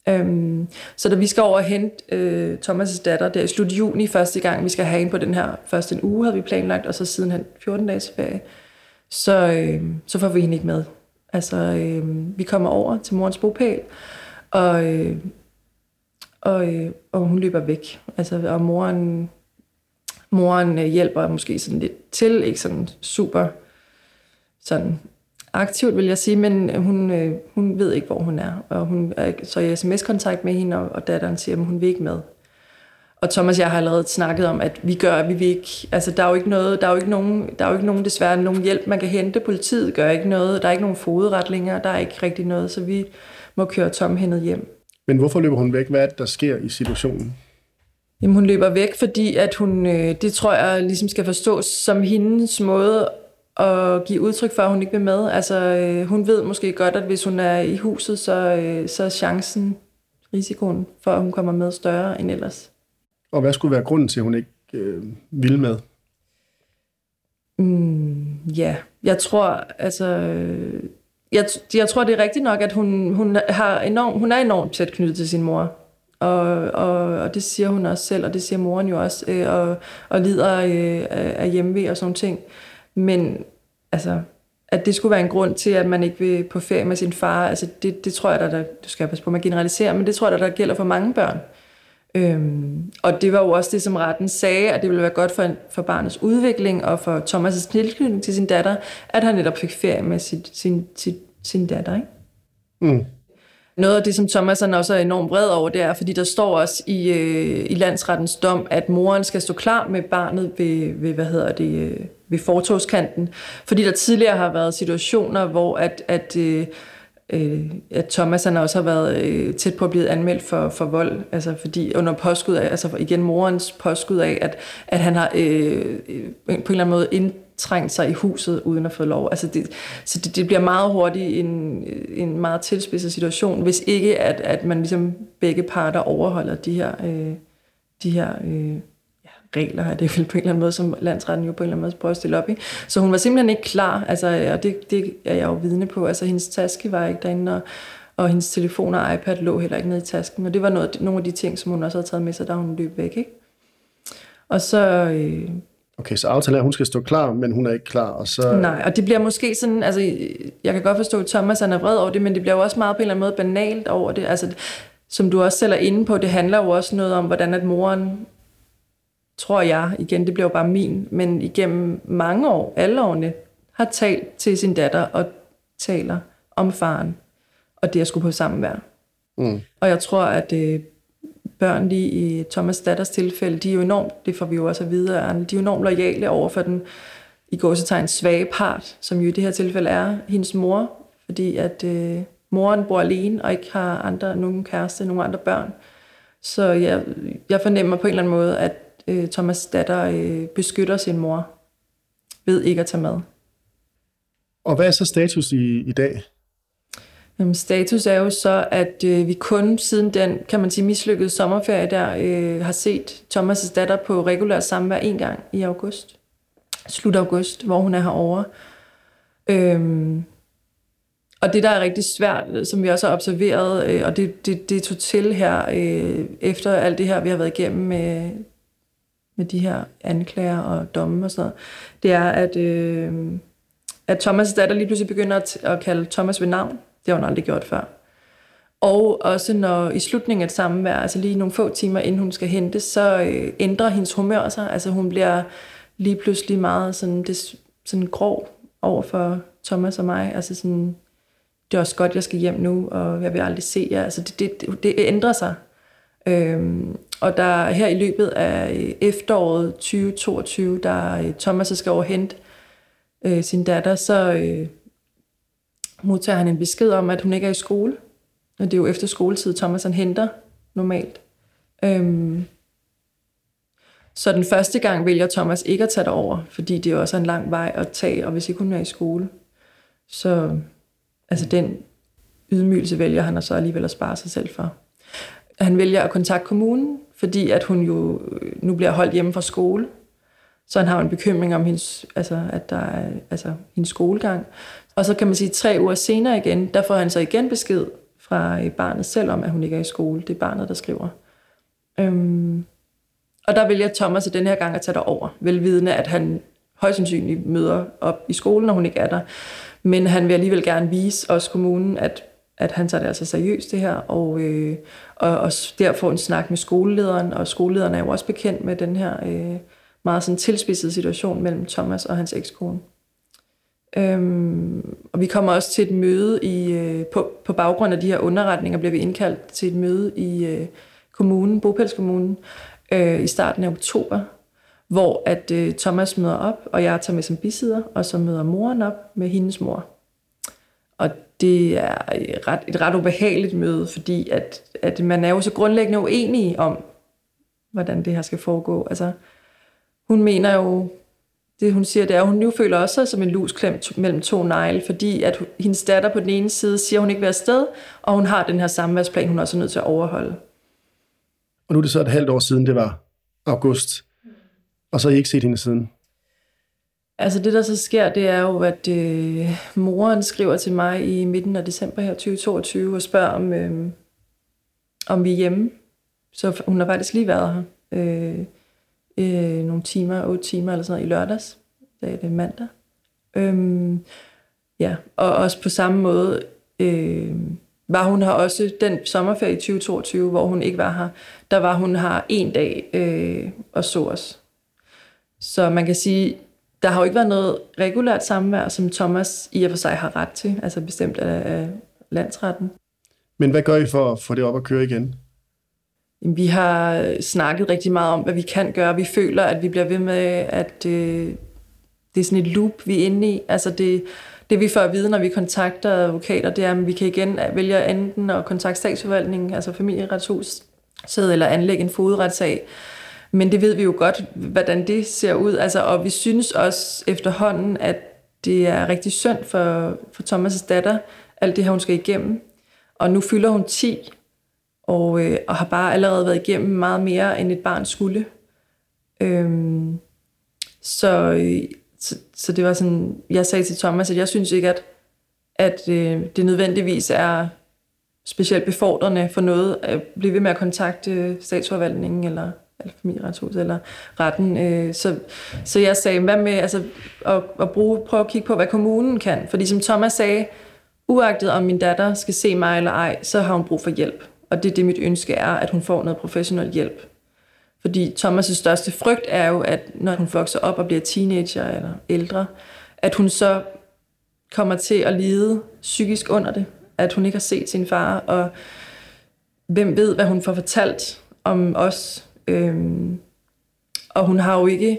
Øhm, så da vi skal over og hente øh, Thomas' datter, der i slut juni første gang, vi skal have hende på den her første en uge, havde vi planlagt, og så siden han 14 dages ferie, så, øh, så får vi hende ikke med. Altså, øh, vi kommer over til morens bopæl, og, øh, og, øh, og hun løber væk. Altså, og moren, moren øh, hjælper måske sådan lidt til, ikke sådan super sådan aktivt, vil jeg sige, men hun, øh, hun ved ikke, hvor hun er. Og hun er så i sms-kontakt med hende, og, og datteren siger, at hun vil ikke med. Og Thomas og jeg har allerede snakket om, at vi gør, vi vil ikke, altså der er jo ikke noget, der er jo ikke nogen, der er jo ikke nogen desværre nogen hjælp, man kan hente. Politiet gør ikke noget, der er ikke nogen fodretlinger, der er ikke rigtig noget, så vi må køre tomhændet hjem. Men hvorfor løber hun væk? Hvad er det, der sker i situationen? Jamen hun løber væk, fordi at hun, øh, det tror jeg ligesom skal forstås som hendes måde at give udtryk for, at hun ikke vil med. Altså øh, hun ved måske godt, at hvis hun er i huset, så, øh, så er chancen, risikoen for, at hun kommer med større end ellers. Og hvad skulle være grunden til, at hun ikke øh, ville med? Mm, ja, jeg tror, altså... Jeg, jeg tror, det er rigtigt nok, at hun, hun, har enorm, hun er enormt tæt knyttet til sin mor. Og, og, og det siger hun også selv, og det siger moren jo også, øh, og, og lider øh, af hjemmevæg og sådan ting. Men altså, at det skulle være en grund til, at man ikke vil på ferie med sin far, altså det, det tror jeg, der, der, du skal passe på, man generaliserer, men det tror jeg, der, der gælder for mange børn. Øhm, og det var jo også det, som retten sagde, at det ville være godt for, for barnets udvikling og for Thomas' tilknytning til sin datter, at han netop fik ferie med sit, sin, sit, sin datter. Ikke? Mm. Noget af det, som Thomas også er enormt vred over, det er, fordi der står også i, øh, i landsrettens dom, at moren skal stå klar med barnet ved, ved hvad hedder det, øh, ved fortogskanten. Fordi der tidligere har været situationer, hvor at, at øh, øh, at Thomas han også har været øh, tæt på at blive anmeldt for, for vold, altså fordi under påskud af, altså igen morens påskud af, at, at han har øh, øh, på en eller anden måde indtrængt sig i huset uden at få lov. Altså det, så det, det bliver meget hurtigt en, en meget tilspidset situation, hvis ikke at, at man ligesom begge parter overholder de her, øh, de her øh, regler her, det er vel på en eller anden måde, som landsretten jo på en eller anden måde prøver at stille op i. Så hun var simpelthen ikke klar, altså, og det, det er jeg jo vidne på. Altså, hendes taske var ikke derinde, og, Og hendes telefon og iPad lå heller ikke nede i tasken. Og det var noget, nogle af de ting, som hun også havde taget med sig, da hun løb væk. Ikke? Og så... Øh, Okay, så aftalen er, at hun skal stå klar, men hun er ikke klar, og så... Nej, og det bliver måske sådan, altså, jeg kan godt forstå, at Thomas er vred over det, men det bliver jo også meget på en eller anden måde banalt over det. Altså, som du også selv er inde på, det handler jo også noget om, hvordan at moren, tror jeg, igen, det bliver jo bare min, men igennem mange år, alle årene, har talt til sin datter og taler om faren, og det at skulle på samvær. Mm. Og jeg tror, at øh, børn lige i Thomas datters tilfælde, de er jo enormt, det får vi jo også at vide af de er jo enormt lojale over for den i gåsetegn svage part, som jo i det her tilfælde er hendes mor, fordi at øh, moren bor alene og ikke har andre, nogen kæreste, nogen andre børn. Så jeg, jeg fornemmer på en eller anden måde, at øh, Thomas datter øh, beskytter sin mor ved ikke at tage med. Og hvad er så status i, i dag? Jamen, status er jo så, at øh, vi kun siden den, kan man sige, mislykkede sommerferie der, øh, har set Thomas' datter på regulær samvær en gang i august. Slut august, hvor hun er herovre. Øhm, og det, der er rigtig svært, som vi også har observeret, øh, og det, det, det tog til her, øh, efter alt det her, vi har været igennem med, med de her anklager og domme og sådan noget, det er, at, øh, at Thomas' datter lige pludselig begynder at, at kalde Thomas ved navn. Det har hun aldrig gjort før. Og også når i slutningen af samvær, altså lige nogle få timer inden hun skal hente, så øh, ændrer hendes humør sig. Altså hun bliver lige pludselig meget sådan, det, sådan grov over for Thomas og mig. Altså sådan, det er også godt, jeg skal hjem nu, og jeg vil aldrig se jer. Altså det, det, det ændrer sig. Øhm, og der her i løbet af øh, efteråret 2022, der øh, Thomas skal over hente øh, sin datter, så øh, modtager han en besked om, at hun ikke er i skole. Og det er jo efter skoletid, Thomas han henter normalt. Øhm, så den første gang vælger Thomas ikke at tage det over, fordi det er også en lang vej at tage, og hvis ikke hun er i skole, så altså den ydmygelse vælger han så alligevel at spare sig selv for. Han vælger at kontakte kommunen, fordi at hun jo øh, nu bliver holdt hjemme fra skole, så han har en bekymring om hendes, altså, at der er altså, hendes skolegang. Og så kan man sige, tre uger senere igen, der får han så igen besked fra øh, barnet selv om, at hun ikke er i skole. Det er barnet, der skriver. Øhm, og der vælger Thomas at den her gang at tage over, velvidende, at han højst sandsynligt møder op i skolen, når hun ikke er der. Men han vil alligevel gerne vise os kommunen, at, at han tager det altså seriøst det her, og, øh, og, og der får en snak med skolelederen, og skolelederen er jo også bekendt med den her øh, meget sådan tilspidsede situation mellem Thomas og hans ekskone. Øhm, og vi kommer også til et møde i, øh, på, på baggrund af de her underretninger, bliver vi indkaldt til et møde i øh, kommunen, Bopælskommunen, øh, i starten af oktober, hvor at øh, Thomas møder op, og jeg tager med som bisider, og så møder moren op med hendes mor. Det er et ret, et ret ubehageligt møde, fordi at, at man er jo så grundlæggende uenige om, hvordan det her skal foregå. Altså, hun mener jo, det hun siger, det er, at hun nu føler også sig som en lus klemt mellem to negle, fordi at hendes datter på den ene side siger, at hun ikke vil afsted, og hun har den her samværsplan, hun også er nødt til at overholde. Og nu er det så et halvt år siden, det var august, og så har I ikke set hende siden? Altså det, der så sker, det er jo, at øh, moren skriver til mig i midten af december her 2022 og spørger, om, øh, om vi er hjemme. Så hun har faktisk lige været her. Øh, øh, nogle timer, otte timer eller sådan noget i lørdags, da det er mandag. Øhm, ja, og også på samme måde øh, var hun her også den sommerferie i 2022, hvor hun ikke var her. Der var hun her en dag øh, og så os. Så man kan sige, der har jo ikke været noget regulært samvær, som Thomas i og for sig har ret til, altså bestemt af, af landsretten. Men hvad gør I for at få det op at køre igen? Vi har snakket rigtig meget om, hvad vi kan gøre. Vi føler, at vi bliver ved med, at øh, det er sådan et loop, vi er inde i. Altså det, det vi får at vide, når vi kontakter advokater, det er, at vi kan igen vælge enten at kontakte statsforvaltningen, altså familieretshus, eller anlægge en fodretssag. Men det ved vi jo godt, hvordan det ser ud. Altså, og vi synes også efterhånden, at det er rigtig synd for, for Thomas' datter, alt det her, hun skal igennem. Og nu fylder hun 10, og, øh, og har bare allerede været igennem meget mere, end et barn skulle. Øhm, så, øh, så, så det var sådan, jeg sagde til Thomas, at jeg synes ikke, at, at øh, det nødvendigvis er specielt befordrende for noget at blive ved med at kontakte statsforvaltningen eller, eller familieretshus, eller retten. Øh, så, så jeg sagde, hvad med altså, at, at bruge, prøve at kigge på, hvad kommunen kan. Fordi som Thomas sagde, uagtet om min datter skal se mig eller ej, så har hun brug for hjælp. Og det er det, mit ønske er, at hun får noget professionel hjælp. Fordi Thomas' største frygt er jo, at når hun vokser op og bliver teenager eller ældre, at hun så kommer til at lide psykisk under det. At hun ikke har set sin far, og hvem ved, hvad hun får fortalt om os. Øhm, og hun har jo ikke,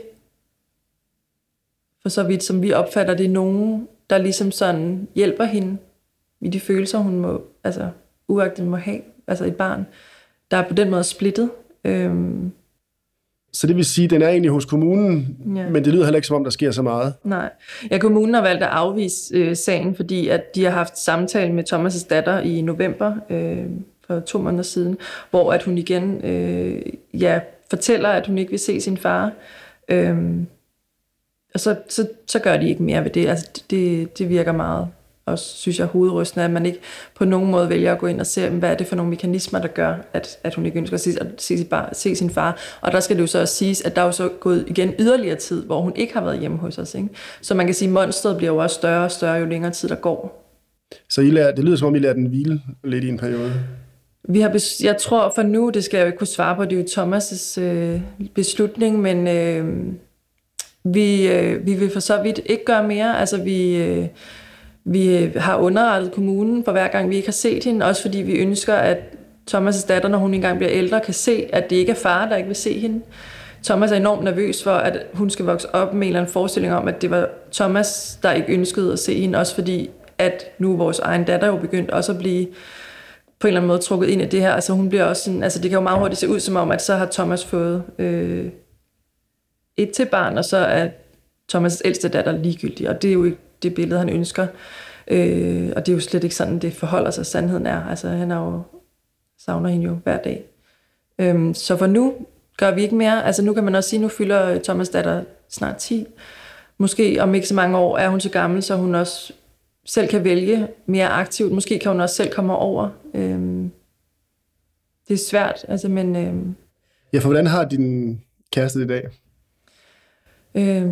for så vidt som vi opfatter det, nogen, der ligesom sådan hjælper hende i de følelser, hun må, altså uagtet må have, altså et barn, der er på den måde splittet. Øhm, så det vil sige, at den er egentlig hos kommunen, ja. men det lyder heller ikke som om, der sker så meget. Nej. Ja, kommunen har valgt at afvise øh, sagen, fordi at de har haft samtale med Thomas' datter i november øh, for to måneder siden, hvor at hun igen øh, ja, fortæller, at hun ikke vil se sin far. Øhm, og så, så, så gør de ikke mere ved det. Altså, det, det virker meget og synes jeg, hovedrystende, at man ikke på nogen måde vælger at gå ind og se, hvad er det for nogle mekanismer, der gør, at, at hun ikke ønsker at se, at se, sin bar, se sin far. Og der skal det jo så også siges, at der er jo så gået igen yderligere tid, hvor hun ikke har været hjemme hos os. Ikke? Så man kan sige, at monstret bliver jo også større og større, jo længere tid der går. Så I lærer, det lyder som om, I lærer den hvile lidt i en periode. Vi har bes- jeg tror for nu, det skal jeg jo ikke kunne svare på, det er jo Thomas' øh, beslutning, men øh, vi, øh, vi vil for så vidt ikke gøre mere. Altså vi... Øh, vi øh, har underrettet kommunen for hver gang, vi ikke har set hende, også fordi vi ønsker, at Thomas' datter, når hun engang bliver ældre, kan se, at det ikke er far, der ikke vil se hende. Thomas er enormt nervøs for, at hun skal vokse op med en eller anden forestilling om, at det var Thomas, der ikke ønskede at se hende, også fordi, at nu vores egen datter jo begyndt også at blive på en eller anden måde trukket ind i det her. Altså hun bliver også sådan, altså det kan jo meget hurtigt se ud som om, at så har Thomas fået øh, et til barn, og så er Thomas' ældste datter ligegyldig, og det er jo ikke det billede, han ønsker. Øh, og det er jo slet ikke sådan, det forholder sig, sandheden er. Altså, han er jo, savner hende jo hver dag. Øh, så for nu gør vi ikke mere. Altså, nu kan man også sige, nu fylder Thomas datter snart 10. Måske om ikke så mange år er hun så gammel, så hun også selv kan vælge mere aktivt. Måske kan hun også selv komme over. Øh, det er svært, altså, men... Øh, ja, for hvordan har din kæreste i dag? Øh,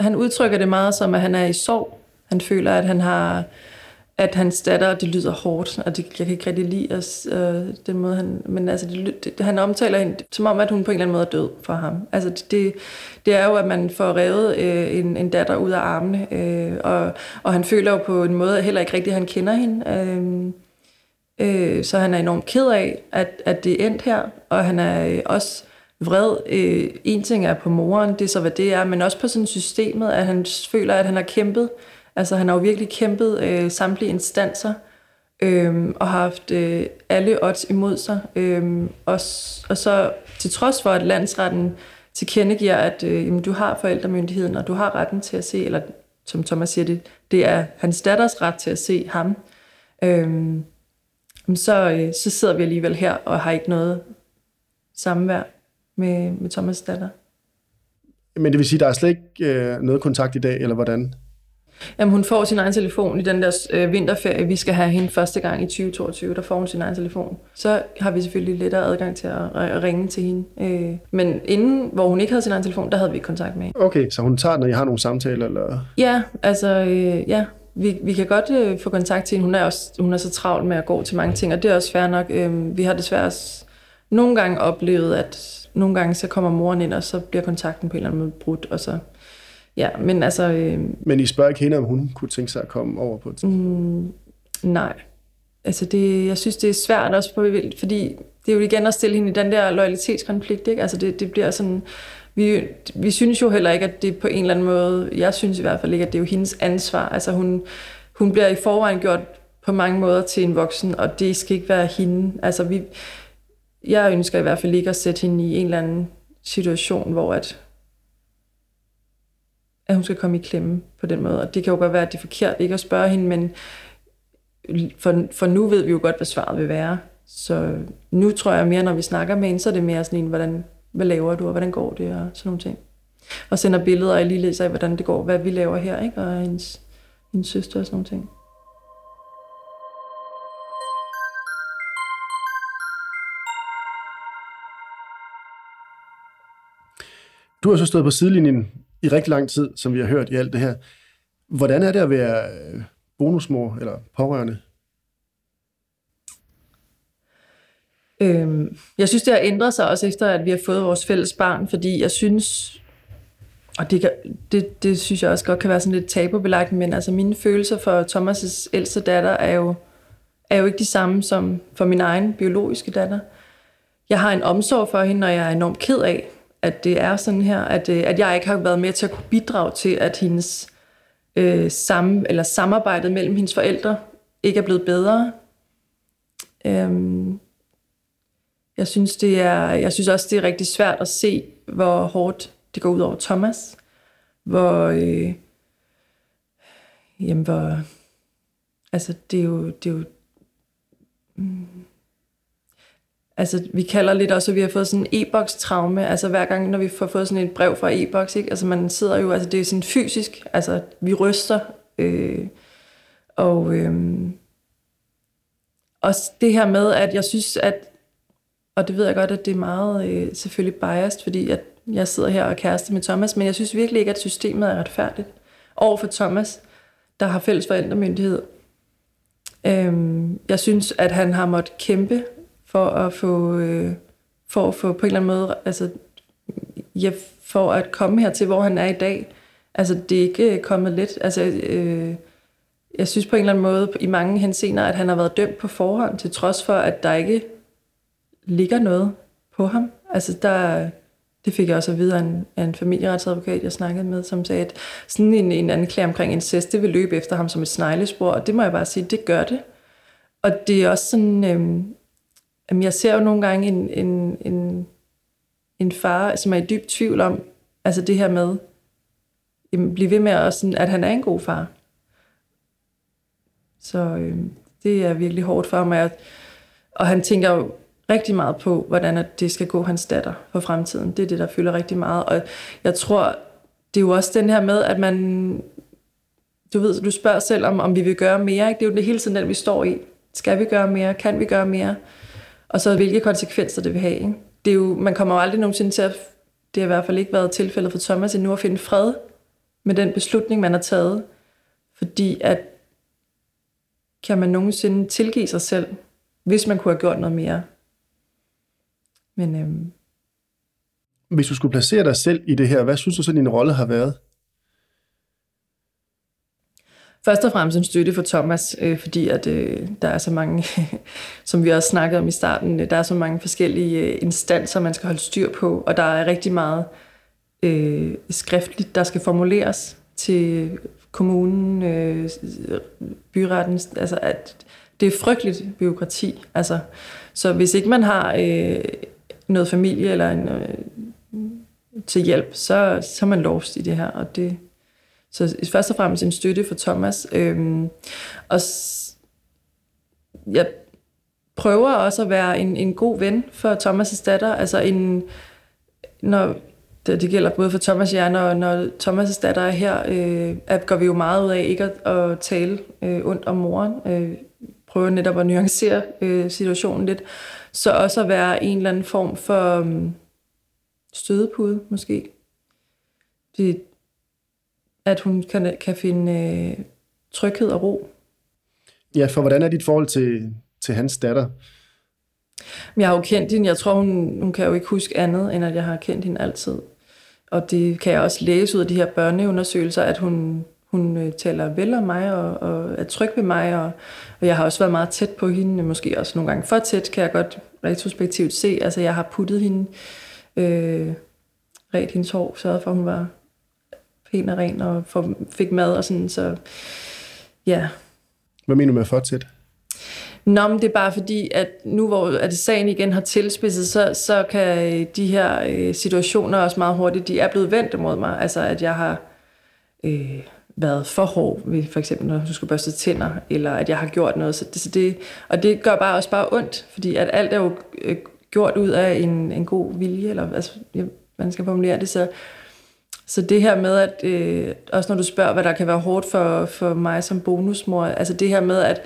han udtrykker det meget som, at han er i sorg. Han føler, at han har at hans datter, det lyder hårdt, og det, jeg kan ikke rigtig lide os, øh, den måde, han, men altså, det, det, han omtaler hende som om, at hun på en eller anden måde er død for ham. Altså, det, det er jo, at man får revet øh, en, en datter ud af armene, øh, og, og han føler jo på en måde heller ikke rigtigt, at han kender hende. Øh, øh, så han er enormt ked af, at, at det er endt her, og han er øh, også vred. Øh, en ting er på moren, det er så, hvad det er, men også på sådan systemet, at han føler, at han har kæmpet. Altså, han har jo virkelig kæmpet øh, samtlige instanser, øh, og har haft øh, alle odds imod sig. Øh, og, og så til trods for, at landsretten tilkendegiver, at øh, jamen, du har forældremyndigheden, og du har retten til at se, eller som Thomas siger det, det er hans datters ret til at se ham, øh, så, øh, så sidder vi alligevel her og har ikke noget samvær med, med Thomas' datter. Men det vil sige, at der er slet ikke øh, noget kontakt i dag, eller hvordan? Jamen, hun får sin egen telefon i den der øh, vinterferie. Vi skal have hende første gang i 2022, der får hun sin egen telefon. Så har vi selvfølgelig lettere adgang til at, ringe til hende. Øh, men inden, hvor hun ikke havde sin egen telefon, der havde vi ikke kontakt med hende. Okay, så hun tager når I har nogle samtaler? Eller? Ja, altså, øh, ja. Vi, vi kan godt øh, få kontakt til hende. Hun er, også, hun er så travlt med at gå til mange ting, og det er også fair nok. Øh, vi har desværre nogle gange oplevet, at nogle gange så kommer moren ind, og så bliver kontakten på en eller anden måde brudt, og så... Ja, men altså... Øh, men I spørger ikke hende, om hun kunne tænke sig at komme over på det? Mm, nej. Altså, det, jeg synes, det er svært også, på, fordi det er jo igen at stille hende i den der loyalitetskonflikt, ikke? Altså, det, det bliver sådan... Vi, vi synes jo heller ikke, at det på en eller anden måde... Jeg synes i hvert fald ikke, at det er jo hendes ansvar. Altså, hun, hun bliver i forvejen gjort på mange måder til en voksen, og det skal ikke være hende. Altså, vi, jeg ønsker i hvert fald ikke at sætte hende i en eller anden situation, hvor at, at hun skal komme i klemme på den måde. Og det kan jo godt være, at det er forkert ikke at spørge hende, men for, for nu ved vi jo godt, hvad svaret vil være. Så nu tror jeg mere, når vi snakker med hende, så er det mere sådan en, hvordan, hvad laver du, og hvordan går det, og sådan nogle ting. Og sender billeder og lige læser af, hvordan det går, hvad vi laver her, ikke? og hendes, hendes søster og sådan nogle ting. Du har så stået på sidelinjen i rigtig lang tid, som vi har hørt i alt det her. Hvordan er det at være øh, bonusmor eller pårørende? Øhm, jeg synes, det har ændret sig også efter, at vi har fået vores fælles barn, fordi jeg synes, og det, kan, det, det synes jeg også godt kan være sådan lidt tabubelagt, men altså mine følelser for Thomas' ældste datter er jo, er jo ikke de samme som for min egen biologiske datter. Jeg har en omsorg for hende, og jeg er enormt ked af, at det er sådan her, at, øh, at jeg ikke har været med til at kunne bidrage til, at hendes øh, sammen, eller samarbejdet mellem hendes forældre ikke er blevet bedre. Øhm, jeg synes, det er, jeg synes også, det er rigtig svært at se, hvor hårdt det går ud over Thomas. Hvor, øh, jamen, hvor, altså, det er jo, det er jo, mm, altså, vi kalder lidt også, at vi har fået sådan en e-boks traume, altså hver gang, når vi får fået sådan et brev fra e-boks, ikke? altså man sidder jo, altså det er sådan fysisk, altså vi ryster, øh, og øh, også det her med, at jeg synes, at og det ved jeg godt, at det er meget øh, selvfølgelig biased, fordi at jeg sidder her og kæreste med Thomas, men jeg synes virkelig ikke, at systemet er retfærdigt over for Thomas, der har fælles forældremyndighed. Øhm, jeg synes, at han har måttet kæmpe for at få, øh, for at få på en eller anden måde, altså, ja, for at komme her til, hvor han er i dag. Altså, det er ikke øh, kommet let. Altså, øh, jeg synes på en eller anden måde, i mange henseender, at han har været dømt på forhånd, til trods for, at der ikke ligger noget på ham. Altså der, det fik jeg også at vide af en, af en familieretsadvokat, jeg snakkede med, som sagde, at sådan en, en anklage omkring incest, det vil løbe efter ham som et sneglespor, og det må jeg bare sige, det gør det. Og det er også sådan, øhm, jamen jeg ser jo nogle gange en, en, en, en far, som er i dyb tvivl om, altså det her med, jamen, blive ved med at, sådan, at han er en god far. Så øh, det er virkelig hårdt for mig, og han tænker jo, rigtig meget på, hvordan det skal gå hans datter for fremtiden. Det er det, der fylder rigtig meget. Og jeg tror, det er jo også den her med, at man... Du ved, du spørger selv, om, om vi vil gøre mere. Ikke? Det er jo det hele tiden, den vi står i. Skal vi gøre mere? Kan vi gøre mere? Og så hvilke konsekvenser det vil have. Ikke? Det er jo, man kommer jo aldrig nogensinde til at... Det har i hvert fald ikke været tilfældet for Thomas endnu at finde fred med den beslutning, man har taget. Fordi at kan man nogensinde tilgive sig selv, hvis man kunne have gjort noget mere. Men, øhm, Hvis du skulle placere dig selv i det her, hvad synes du så, din rolle har været? Først og fremmest en støtte for Thomas, øh, fordi at øh, der er så mange, som vi også snakkede om i starten, øh, der er så mange forskellige øh, instanser, man skal holde styr på, og der er rigtig meget øh, skriftligt, der skal formuleres til kommunen, øh, byretten, altså at det er frygteligt byråkrati. Altså, så hvis ikke man har øh, noget familie eller en, øh, til hjælp, så, så er man lost i det her. Og det, så først og fremmest en støtte for Thomas. Øhm, og jeg prøver også at være en, en god ven for Thomas' datter. Altså en, når, det, det gælder både for Thomas og jeg, når, når Thomas' datter er her, øh, at går vi jo meget ud af ikke at, at tale øh, ondt om moren. Øh, prøver netop at nuancere øh, situationen lidt. Så også at være en eller anden form for øh, stødepude, måske. Det, at hun kan, kan finde øh, tryghed og ro. Ja, for hvordan er dit forhold til, til hans datter? Jeg har jo kendt hende. Jeg tror, hun, hun kan jo ikke huske andet, end at jeg har kendt hende altid. Og det kan jeg også læse ud af de her børneundersøgelser, at hun, hun øh, taler vel om mig og, og er tryg ved mig, og, og jeg har også været meget tæt på hende, måske også nogle gange for tæt, kan jeg godt retrospektivt se. Altså jeg har puttet hende, øh, ret hendes hår, sørget for, at hun var pæn og ren, og for, fik mad og sådan, så ja. Hvad mener du med for tæt? Nå, men det er bare fordi, at nu hvor at sagen igen har tilspidset, så, så kan de her øh, situationer også meget hurtigt, de er blevet vendt imod mig. Altså at jeg har... Øh, været for hård, ved for eksempel når du skulle børste tænder, eller at jeg har gjort noget. Så det, så det, og det gør bare også bare ondt, fordi at alt er jo øh, gjort ud af en, en god vilje, eller altså, man skal formulere det, så, så det her med, at øh, også når du spørger, hvad der kan være hårdt for, for mig som bonusmor, altså det her med, at,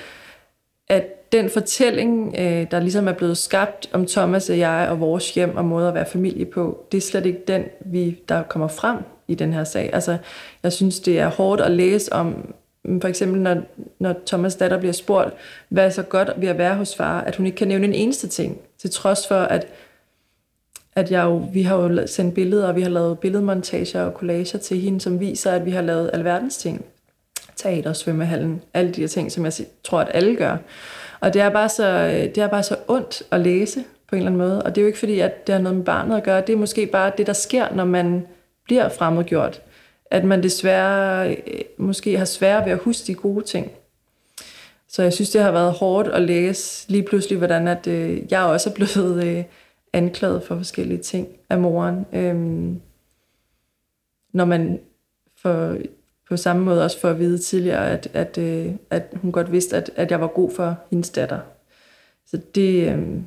at den fortælling, øh, der ligesom er blevet skabt om Thomas og jeg og vores hjem og måde at være familie på, det er slet ikke den, vi, der kommer frem i den her sag. Altså, jeg synes, det er hårdt at læse om, mm, for eksempel når, når Thomas datter bliver spurgt, hvad er så godt ved at være hos far, at hun ikke kan nævne en eneste ting, til trods for, at, at jeg jo, vi har jo sendt billeder, og vi har lavet billedmontager og collager til hende, som viser, at vi har lavet alverdens ting. Teater, svømmehallen, alle de her ting, som jeg tror, at alle gør. Og det er bare så, øh, det er bare så ondt at læse på en eller anden måde. Og det er jo ikke fordi, at det har noget med barnet at gøre. Det er måske bare det, der sker, når man bliver fremmedgjort. At man desværre øh, måske har svært ved at huske de gode ting. Så jeg synes, det har været hårdt at læse lige pludselig, hvordan at, øh, jeg også er blevet øh, anklaget for forskellige ting af moren. Øhm, når man for på samme måde også for at vide tidligere, at, at, øh, at hun godt vidste, at, at jeg var god for hendes datter. Så det, øhm,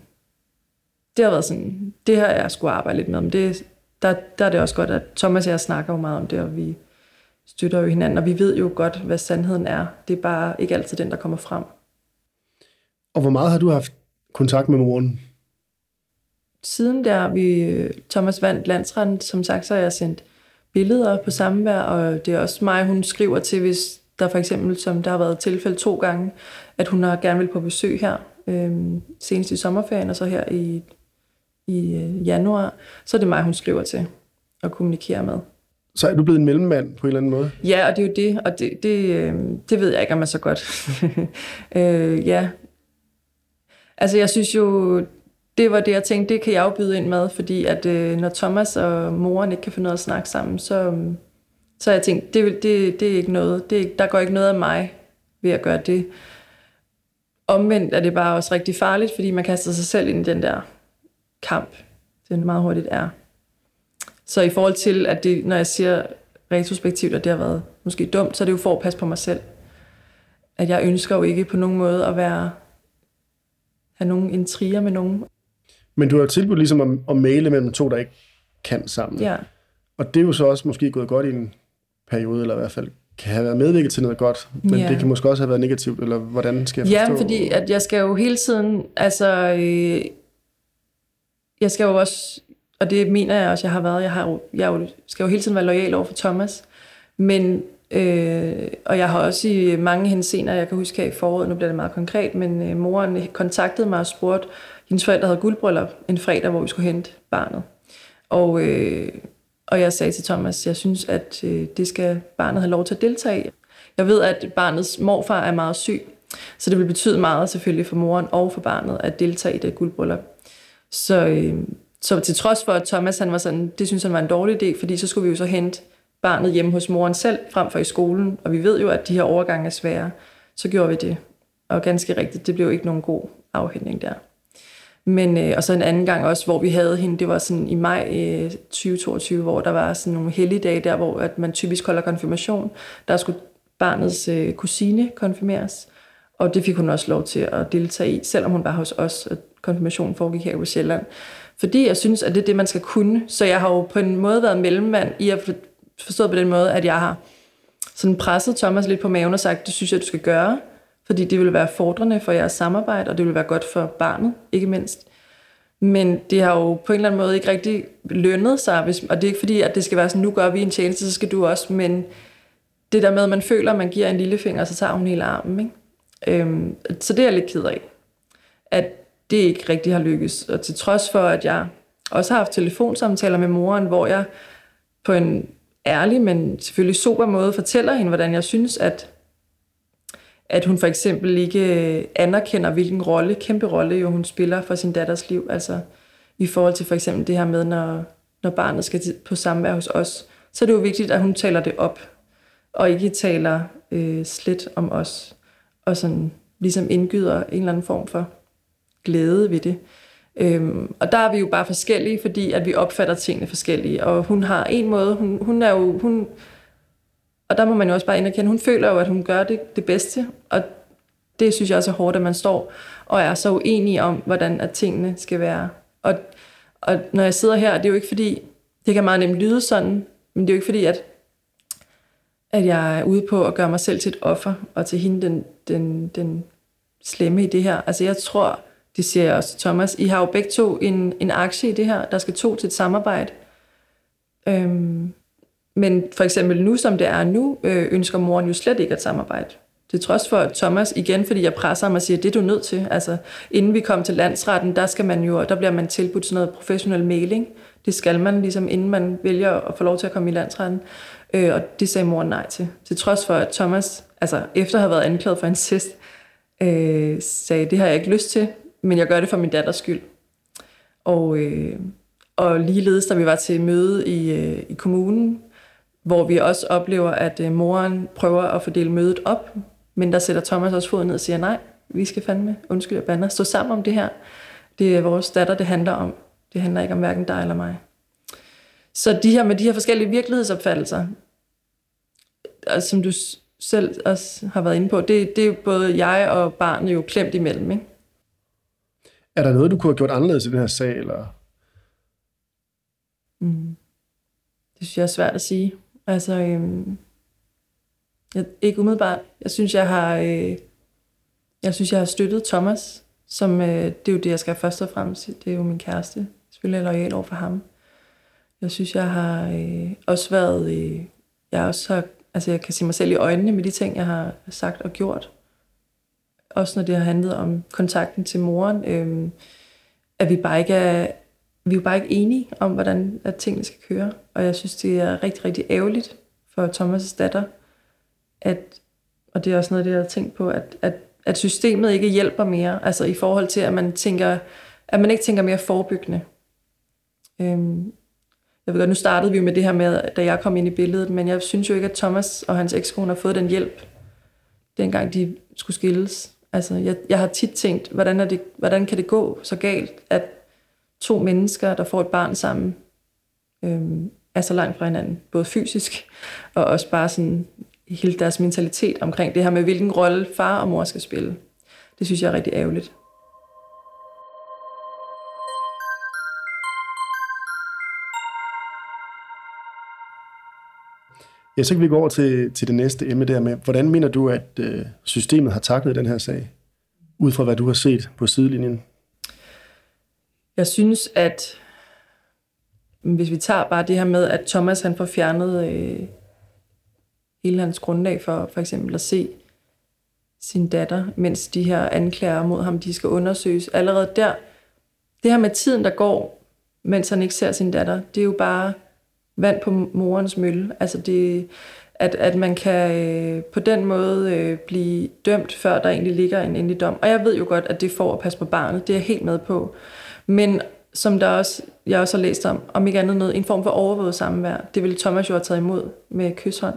det har været sådan, det har jeg skulle arbejde lidt med, men det, der, der er det også godt, at Thomas og jeg snakker jo meget om det, og vi støtter jo hinanden, og vi ved jo godt, hvad sandheden er. Det er bare ikke altid den, der kommer frem. Og hvor meget har du haft kontakt med moren? Siden der vi Thomas vandt landsretten, som sagt, så har jeg sendt billeder på samvær, og det er også mig, hun skriver til, hvis der for eksempel, som der har været tilfælde to gange, at hun har gerne vil på besøg her, øh, senest i sommerferien, og så her i, i øh, januar, så er det mig, hun skriver til og kommunikerer med. Så er du blevet en mellemmand på en eller anden måde? Ja, og det er jo det, og det, det, øh, det ved jeg ikke, om jeg så godt. øh, ja. Altså, jeg synes jo, det var det, jeg tænkte, det kan jeg jo byde ind med, fordi at øh, når Thomas og moren ikke kan finde noget at snakke sammen, så, øhm, så jeg tænkt, det, det, det er ikke noget, det, der går ikke noget af mig ved at gøre det. Omvendt er det bare også rigtig farligt, fordi man kaster sig selv ind i den der kamp, den meget hurtigt er. Så i forhold til, at det, når jeg siger retrospektivt, at det har været måske dumt, så er det jo for at passe på mig selv. At jeg ønsker jo ikke på nogen måde at være have nogen intriger med nogen. Men du har tilbudt ligesom at, at male mellem to, der ikke kan sammen. Ja. Og det er jo så også måske gået godt i en periode, eller i hvert fald kan have været medvirket til noget godt, men ja. det kan måske også have været negativt, eller hvordan skal jeg forstå? Ja, fordi at jeg skal jo hele tiden, altså, øh, jeg skal jo også, og det mener jeg også, jeg har været, jeg, har, jeg skal jo hele tiden være lojal over for Thomas, men, øh, og jeg har også i mange henseender, jeg kan huske her i foråret, nu bliver det meget konkret, men øh, moren kontaktede mig og spurgte, hendes forældre havde guldbryllup en fredag, hvor vi skulle hente barnet. Og, øh, og jeg sagde til Thomas, jeg synes, at øh, det skal barnet have lov til at deltage i. Jeg ved, at barnets morfar er meget syg, så det vil betyde meget selvfølgelig for moren og for barnet at deltage i det guldbryllup. Så, øh, så til trods for, at Thomas han var sådan, det synes han var en dårlig idé, fordi så skulle vi jo så hente barnet hjemme hos moren selv, frem for i skolen, og vi ved jo, at de her overgange er svære, så gjorde vi det. Og ganske rigtigt, det blev ikke nogen god afhængning der. Men, øh, og så en anden gang også, hvor vi havde hende, det var sådan i maj øh, 2022, hvor der var sådan nogle helligdage der, hvor at man typisk holder konfirmation. Der skulle barnets øh, kusine konfirmeres, og det fik hun også lov til at deltage i, selvom hun var hos os, og konfirmationen foregik her på Sjælland. Fordi jeg synes, at det er det, man skal kunne. Så jeg har jo på en måde været mellemmand i at forstå på den måde, at jeg har sådan presset Thomas lidt på maven og sagt, det synes jeg, du skal gøre fordi det vil være fordrende for jeres samarbejde, og det vil være godt for barnet, ikke mindst. Men det har jo på en eller anden måde ikke rigtig lønnet sig, hvis, og det er ikke fordi, at det skal være sådan, nu gør vi en tjeneste, så skal du også, men det der med, at man føler, at man giver en lillefinger, så tager hun hele armen. Ikke? Øhm, så det er jeg lidt ked af, at det ikke rigtig har lykkes. Og til trods for, at jeg også har haft telefonsamtaler med moren, hvor jeg på en ærlig, men selvfølgelig super måde fortæller hende, hvordan jeg synes, at at hun for eksempel ikke øh, anerkender, hvilken rolle, kæmpe rolle jo hun spiller for sin datters liv. Altså i forhold til for eksempel det her med, når, når barnet skal på samvær hos os, så er det jo vigtigt, at hun taler det op, og ikke taler øh, slet om os, og sådan ligesom indgyder en eller anden form for glæde ved det. Øhm, og der er vi jo bare forskellige, fordi at vi opfatter tingene forskellige, og hun har en måde, hun, hun er jo, hun, og der må man jo også bare anerkende, hun føler jo, at hun gør det, det bedste, og det synes jeg også er hårdt, at man står og er så uenig om, hvordan at tingene skal være. Og, og når jeg sidder her, det er jo ikke fordi, det kan meget nemt lyde sådan, men det er jo ikke fordi, at, at jeg er ude på at gøre mig selv til et offer, og til hende den, den, den slemme i det her. Altså jeg tror, det siger jeg også til Thomas, I har jo begge to en, en aktie i det her. Der skal to til et samarbejde. Øhm, men for eksempel nu, som det er nu, øh, ønsker moren jo slet ikke at samarbejde. Det trods for Thomas, igen fordi jeg presser ham og siger, det er du nødt til. Altså, inden vi kom til landsretten, der, skal man jo, der bliver man tilbudt sådan noget professionel mailing. Det skal man, ligesom inden man vælger at få lov til at komme i landsretten. Øh, og det sagde moren nej til. Til trods for, at Thomas, altså efter at have været anklaget for incest, øh, sagde, det har jeg ikke lyst til, men jeg gør det for min datters skyld. Og, øh, og ligeledes, da vi var til møde i, øh, i kommunen, hvor vi også oplever, at øh, moren prøver at fordele mødet op, men der sætter Thomas også foden ned og siger, nej, vi skal fandme, undskyld, jeg bander, stå sammen om det her. Det er vores datter, det handler om. Det handler ikke om hverken dig eller mig. Så de her med de her forskellige virkelighedsopfattelser, som du selv også har været inde på, det, det er jo både jeg og barnet jo klemt imellem. Ikke? Er der noget, du kunne have gjort anderledes i den her sag? Eller? Mm. Det synes jeg er svært at sige. Altså, øhm, jeg, ikke umiddelbart. Jeg synes, jeg har, øh, jeg synes, jeg har støttet Thomas, som øh, det er jo det, jeg skal først og fremmest. Det er jo min kæreste. Selvfølgelig er lojal over for ham. Jeg synes, jeg har øh, også været, øh, jeg også har, altså jeg kan se mig selv i øjnene med de ting, jeg har sagt og gjort. Også når det har handlet om kontakten til moren, øh, at vi bare ikke er, vi er jo bare ikke enige om, hvordan at tingene skal køre. Og jeg synes, det er rigtig, rigtig ærgerligt for Thomas' datter, at, og det er også noget, det jeg har tænkt på, at, at, at systemet ikke hjælper mere, altså i forhold til, at man tænker, at man ikke tænker mere forebyggende. Øhm, jeg ved godt, nu startede vi jo med det her med, da jeg kom ind i billedet, men jeg synes jo ikke, at Thomas og hans ekskone har fået den hjælp, dengang de skulle skilles. Altså, jeg, jeg har tit tænkt, hvordan, er det, hvordan kan det gå så galt, at to mennesker, der får et barn sammen, øhm, er så langt fra hinanden, både fysisk og også bare sådan hele deres mentalitet omkring det her med, hvilken rolle far og mor skal spille. Det synes jeg er rigtig ærgerligt. Ja, så kan vi gå over til, til det næste emne der med, hvordan mener du, at øh, systemet har taklet den her sag, ud fra hvad du har set på sidelinjen? Jeg synes, at hvis vi tager bare det her med, at Thomas han får fjernet øh, hele hans grundlag for for eksempel at se sin datter, mens de her anklager mod ham, de skal undersøges. Allerede der, det her med tiden, der går, mens han ikke ser sin datter, det er jo bare vand på morens mølle. Altså det, at, at man kan øh, på den måde øh, blive dømt, før der egentlig ligger en endelig dom. Og jeg ved jo godt, at det får at passe på barnet, det er jeg helt med på. Men som der også, jeg også har læst om, om ikke andet noget, en form for overvåget samvær, det ville Thomas jo have taget imod med kysshånd.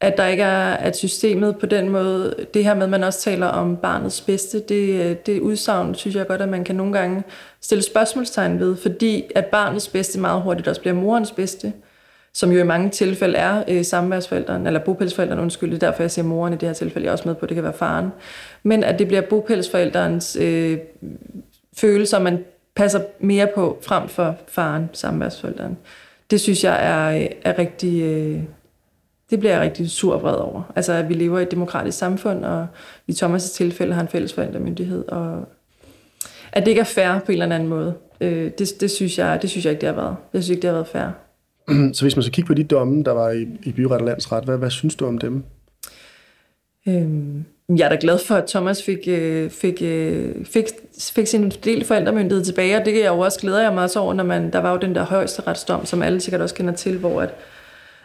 At der ikke er, at systemet på den måde, det her med, at man også taler om barnets bedste, det, det udsagn, synes jeg godt, at man kan nogle gange stille spørgsmålstegn ved, fordi at barnets bedste meget hurtigt også bliver morens bedste, som jo i mange tilfælde er øh, samværsforældrene, eller bopælsforældrene, undskyld, det er derfor, jeg siger moren i det her tilfælde, jeg er også med på, at det kan være faren, men at det bliver bopælsforældrens øh, følelser, man passer mere på, frem for faren, samværsforældren. Det synes jeg er, er rigtig... Øh, det bliver jeg rigtig sur og vred over. Altså, at vi lever i et demokratisk samfund, og i Thomas' tilfælde har han fælles forældremyndighed, og at det ikke er fair på en eller anden måde. Øh, det, det, synes jeg, det synes jeg ikke, det har været. Jeg synes ikke, det har været fair. Så hvis man så kigger på de domme, der var i, i byret og landsret, hvad, hvad synes du om dem? Øhm, jeg er da glad for, at Thomas fik, øh, fik, øh, fik, fik sin del forældremyndighed tilbage, og det kan jeg jo også glæder jeg mig også over, når man, der var jo den der højeste retsdom, som alle sikkert også kender til, hvor at,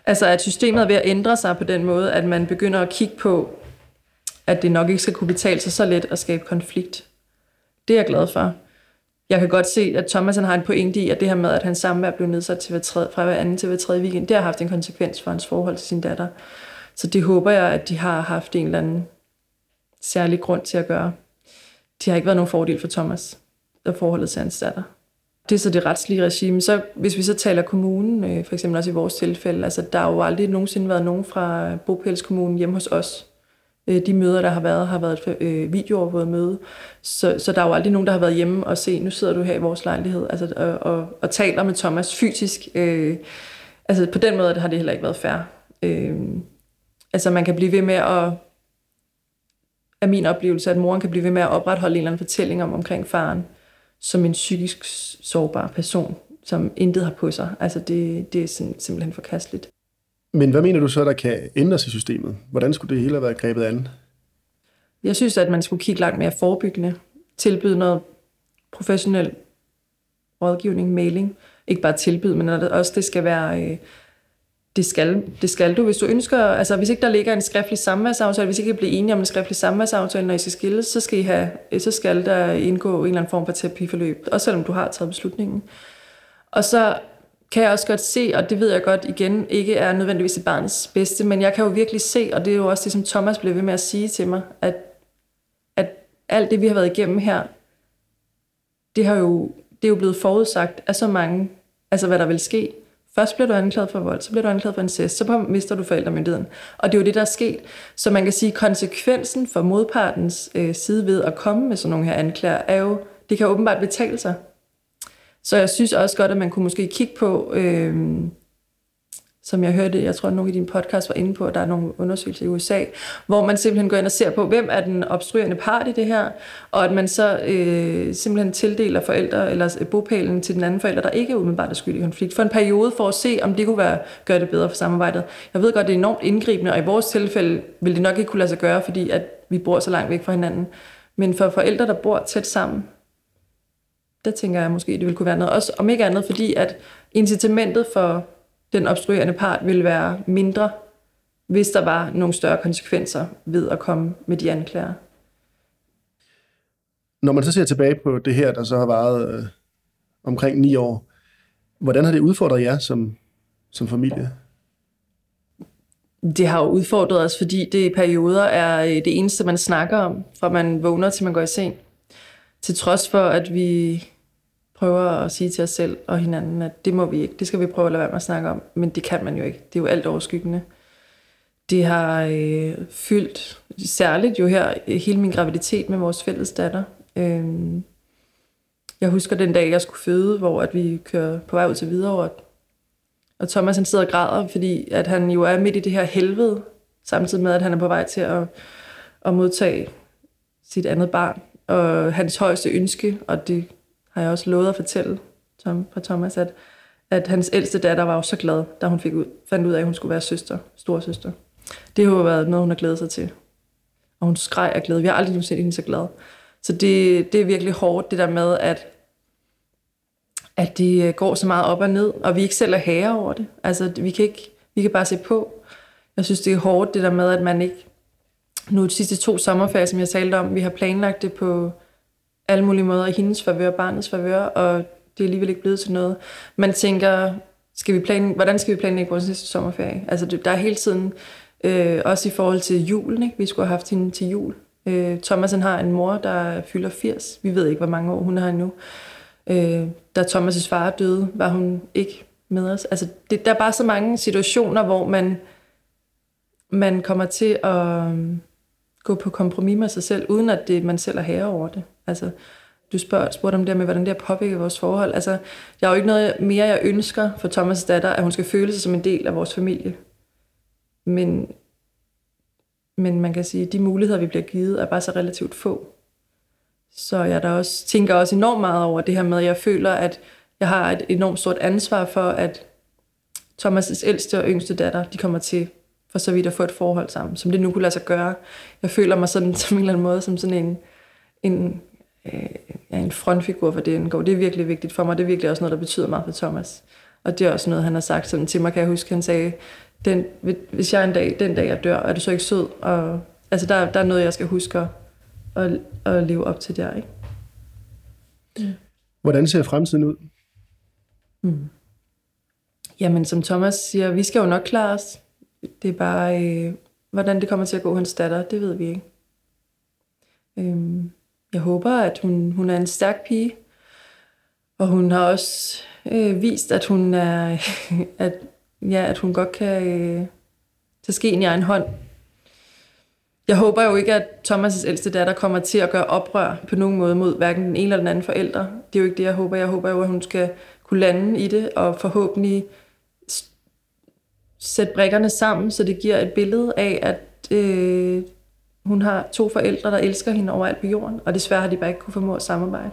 Altså at systemet er ved at ændre sig på den måde, at man begynder at kigge på, at det nok ikke skal kunne betale sig så let at skabe konflikt. Det er jeg glad for. Jeg kan godt se, at Thomas han har en pointe i, at det her med, at hans samvær blev nedsat til hver tredje, fra hver anden til hver tredje weekend, det har haft en konsekvens for hans forhold til sin datter. Så det håber jeg, at de har haft en eller anden særlig grund til at gøre. De har ikke været nogen fordel for Thomas, og forholdet til hans datter. Det er så det retslige regime. Så hvis vi så taler kommunen, øh, for eksempel også i vores tilfælde, altså der har jo aldrig nogensinde været nogen fra Bopælskommunen hjemme hos os. Øh, de møder, der har været, har været et øh, videoovervåget møde. Så, så der er jo aldrig nogen, der har været hjemme og se, nu sidder du her i vores lejlighed, altså, og, og, og taler med Thomas fysisk. Øh, altså på den måde har det heller ikke været fair. Øh, altså man kan blive ved med at er min oplevelse, at moren kan blive ved med at opretholde en eller anden fortælling om omkring faren, som en psykisk sårbar person, som intet har på sig. Altså det, det er simpelthen forkasteligt. Men hvad mener du så, der kan ændres i systemet? Hvordan skulle det hele have været grebet an? Jeg synes, at man skulle kigge langt mere forebyggende. Tilbyde noget professionel rådgivning, mailing. Ikke bare tilbyde, men også det skal være... Det skal, det skal du, hvis du ønsker, altså hvis ikke der ligger en skriftlig samværsaftale, hvis ikke I bliver enige om en skriftlig samværsaftale, når I skal skilles, så skal, I have, så skal der indgå en eller anden form for terapiforløb, også selvom du har taget beslutningen. Og så kan jeg også godt se, og det ved jeg godt igen, ikke er nødvendigvis et barnets bedste, men jeg kan jo virkelig se, og det er jo også det, som Thomas blev ved med at sige til mig, at, at alt det, vi har været igennem her, det, har jo, det er jo blevet forudsagt af så mange, altså hvad der vil ske. Først bliver du anklaget for vold, så bliver du anklaget for incest, så mister du forældremyndigheden. Og det er jo det, der er sket. Så man kan sige, at konsekvensen for modpartens øh, side ved at komme med sådan nogle her anklager, er jo, det kan åbenbart betale sig. Så jeg synes også godt, at man kunne måske kigge på, øh, som jeg hørte, jeg tror, at nogle af dine podcasts var inde på, at der er nogle undersøgelser i USA, hvor man simpelthen går ind og ser på, hvem er den obstruerende part i det her, og at man så øh, simpelthen tildeler forældre eller øh, bopælen til den anden forælder, der ikke er umiddelbart er skyld i konflikt, for en periode for at se, om det kunne være, gøre det bedre for samarbejdet. Jeg ved godt, det er enormt indgribende, og i vores tilfælde vil det nok ikke kunne lade sig gøre, fordi at vi bor så langt væk fra hinanden. Men for forældre, der bor tæt sammen, der tænker jeg måske, det ville kunne være noget. Også om ikke andet, fordi at incitamentet for den obstruerende part ville være mindre, hvis der var nogle større konsekvenser ved at komme med de anklager. Når man så ser tilbage på det her, der så har varet øh, omkring ni år, hvordan har det udfordret jer som, som familie? Det har jo udfordret os, fordi det i perioder er øh, det eneste, man snakker om, fra man vågner til man går i seng. Til trods for, at vi prøver at sige til os selv og hinanden, at det må vi ikke, det skal vi prøve at lade være med at snakke om, men det kan man jo ikke. Det er jo alt overskyggende. Det har øh, fyldt, særligt jo her, hele min graviditet med vores fælles datter. Øh, jeg husker den dag, jeg skulle føde, hvor at vi kører på vej ud til Hvidovre, og Thomas han sidder og græder, fordi at han jo er midt i det her helvede, samtidig med, at han er på vej til at, at modtage sit andet barn. Og hans højeste ønske, og det har jeg også lovet at fortælle Tom, fra Thomas, at, at hans ældste datter var jo så glad, da hun fik ud, fandt ud af, at hun skulle være søster, storsøster. Det har jo været noget, hun har glædet sig til. Og hun skreg af glæde. Vi har aldrig set hende så glad. Så det, det er virkelig hårdt, det der med, at, at det går så meget op og ned, og vi ikke selv er herre over det. Altså, vi kan, ikke, vi kan bare se på. Jeg synes, det er hårdt, det der med, at man ikke... Nu de sidste to sommerferier, som jeg talte om, vi har planlagt det på alle mulige måder i hendes favør, barnets favør, og det er alligevel ikke blevet til noget. Man tænker, skal vi plan, hvordan skal vi planlægge vores næste sommerferie? Altså, der er hele tiden, øh, også i forhold til julen, ikke? vi skulle have haft hende til jul. Øh, Thomas har en mor, der fylder 80. Vi ved ikke, hvor mange år hun har nu. Øh, da Thomas' far døde, var hun ikke med os. Altså, det, der er bare så mange situationer, hvor man, man kommer til at øh, gå på kompromis med sig selv, uden at det, man selv er herre over det. Altså, du spørger, spurgte om det med, hvordan det har påvirket vores forhold. Altså, jeg har jo ikke noget mere, jeg ønsker for Thomas' datter, at hun skal føle sig som en del af vores familie. Men, men man kan sige, at de muligheder, vi bliver givet, er bare så relativt få. Så jeg der også, tænker også enormt meget over det her med, at jeg føler, at jeg har et enormt stort ansvar for, at Thomas' ældste og yngste datter, de kommer til for så vidt at få et forhold sammen, som det nu kunne lade sig gøre. Jeg føler mig sådan som en eller anden måde som sådan en, en, øh, ja, en frontfigur for det går. Det er virkelig vigtigt for mig. Det er virkelig også noget, der betyder meget for Thomas. Og det er også noget, han har sagt sådan til mig, kan jeg huske. Han sagde, den, hvis jeg en dag, den dag jeg dør, er du så ikke sød? Og, altså der, der er noget, jeg skal huske at, at, at leve op til der. Ikke? Mm. Hvordan ser fremtiden ud? Mm. Jamen, som Thomas siger, vi skal jo nok klare os. Det er bare, øh, hvordan det kommer til at gå hans datter, det ved vi ikke. Øhm, jeg håber, at hun, hun er en stærk pige, og hun har også øh, vist, at hun er, at, ja, at hun godt kan øh, tage skeen i egen hånd. Jeg håber jo ikke, at Thomas' ældste datter kommer til at gøre oprør på nogen måde mod hverken den ene eller den anden forældre. Det er jo ikke det, jeg håber. Jeg håber jo, at hun skal kunne lande i det, og forhåbentlig sætte brækkerne sammen, så det giver et billede af, at øh, hun har to forældre, der elsker hende overalt på jorden, og desværre har de bare ikke kunne formå at samarbejde.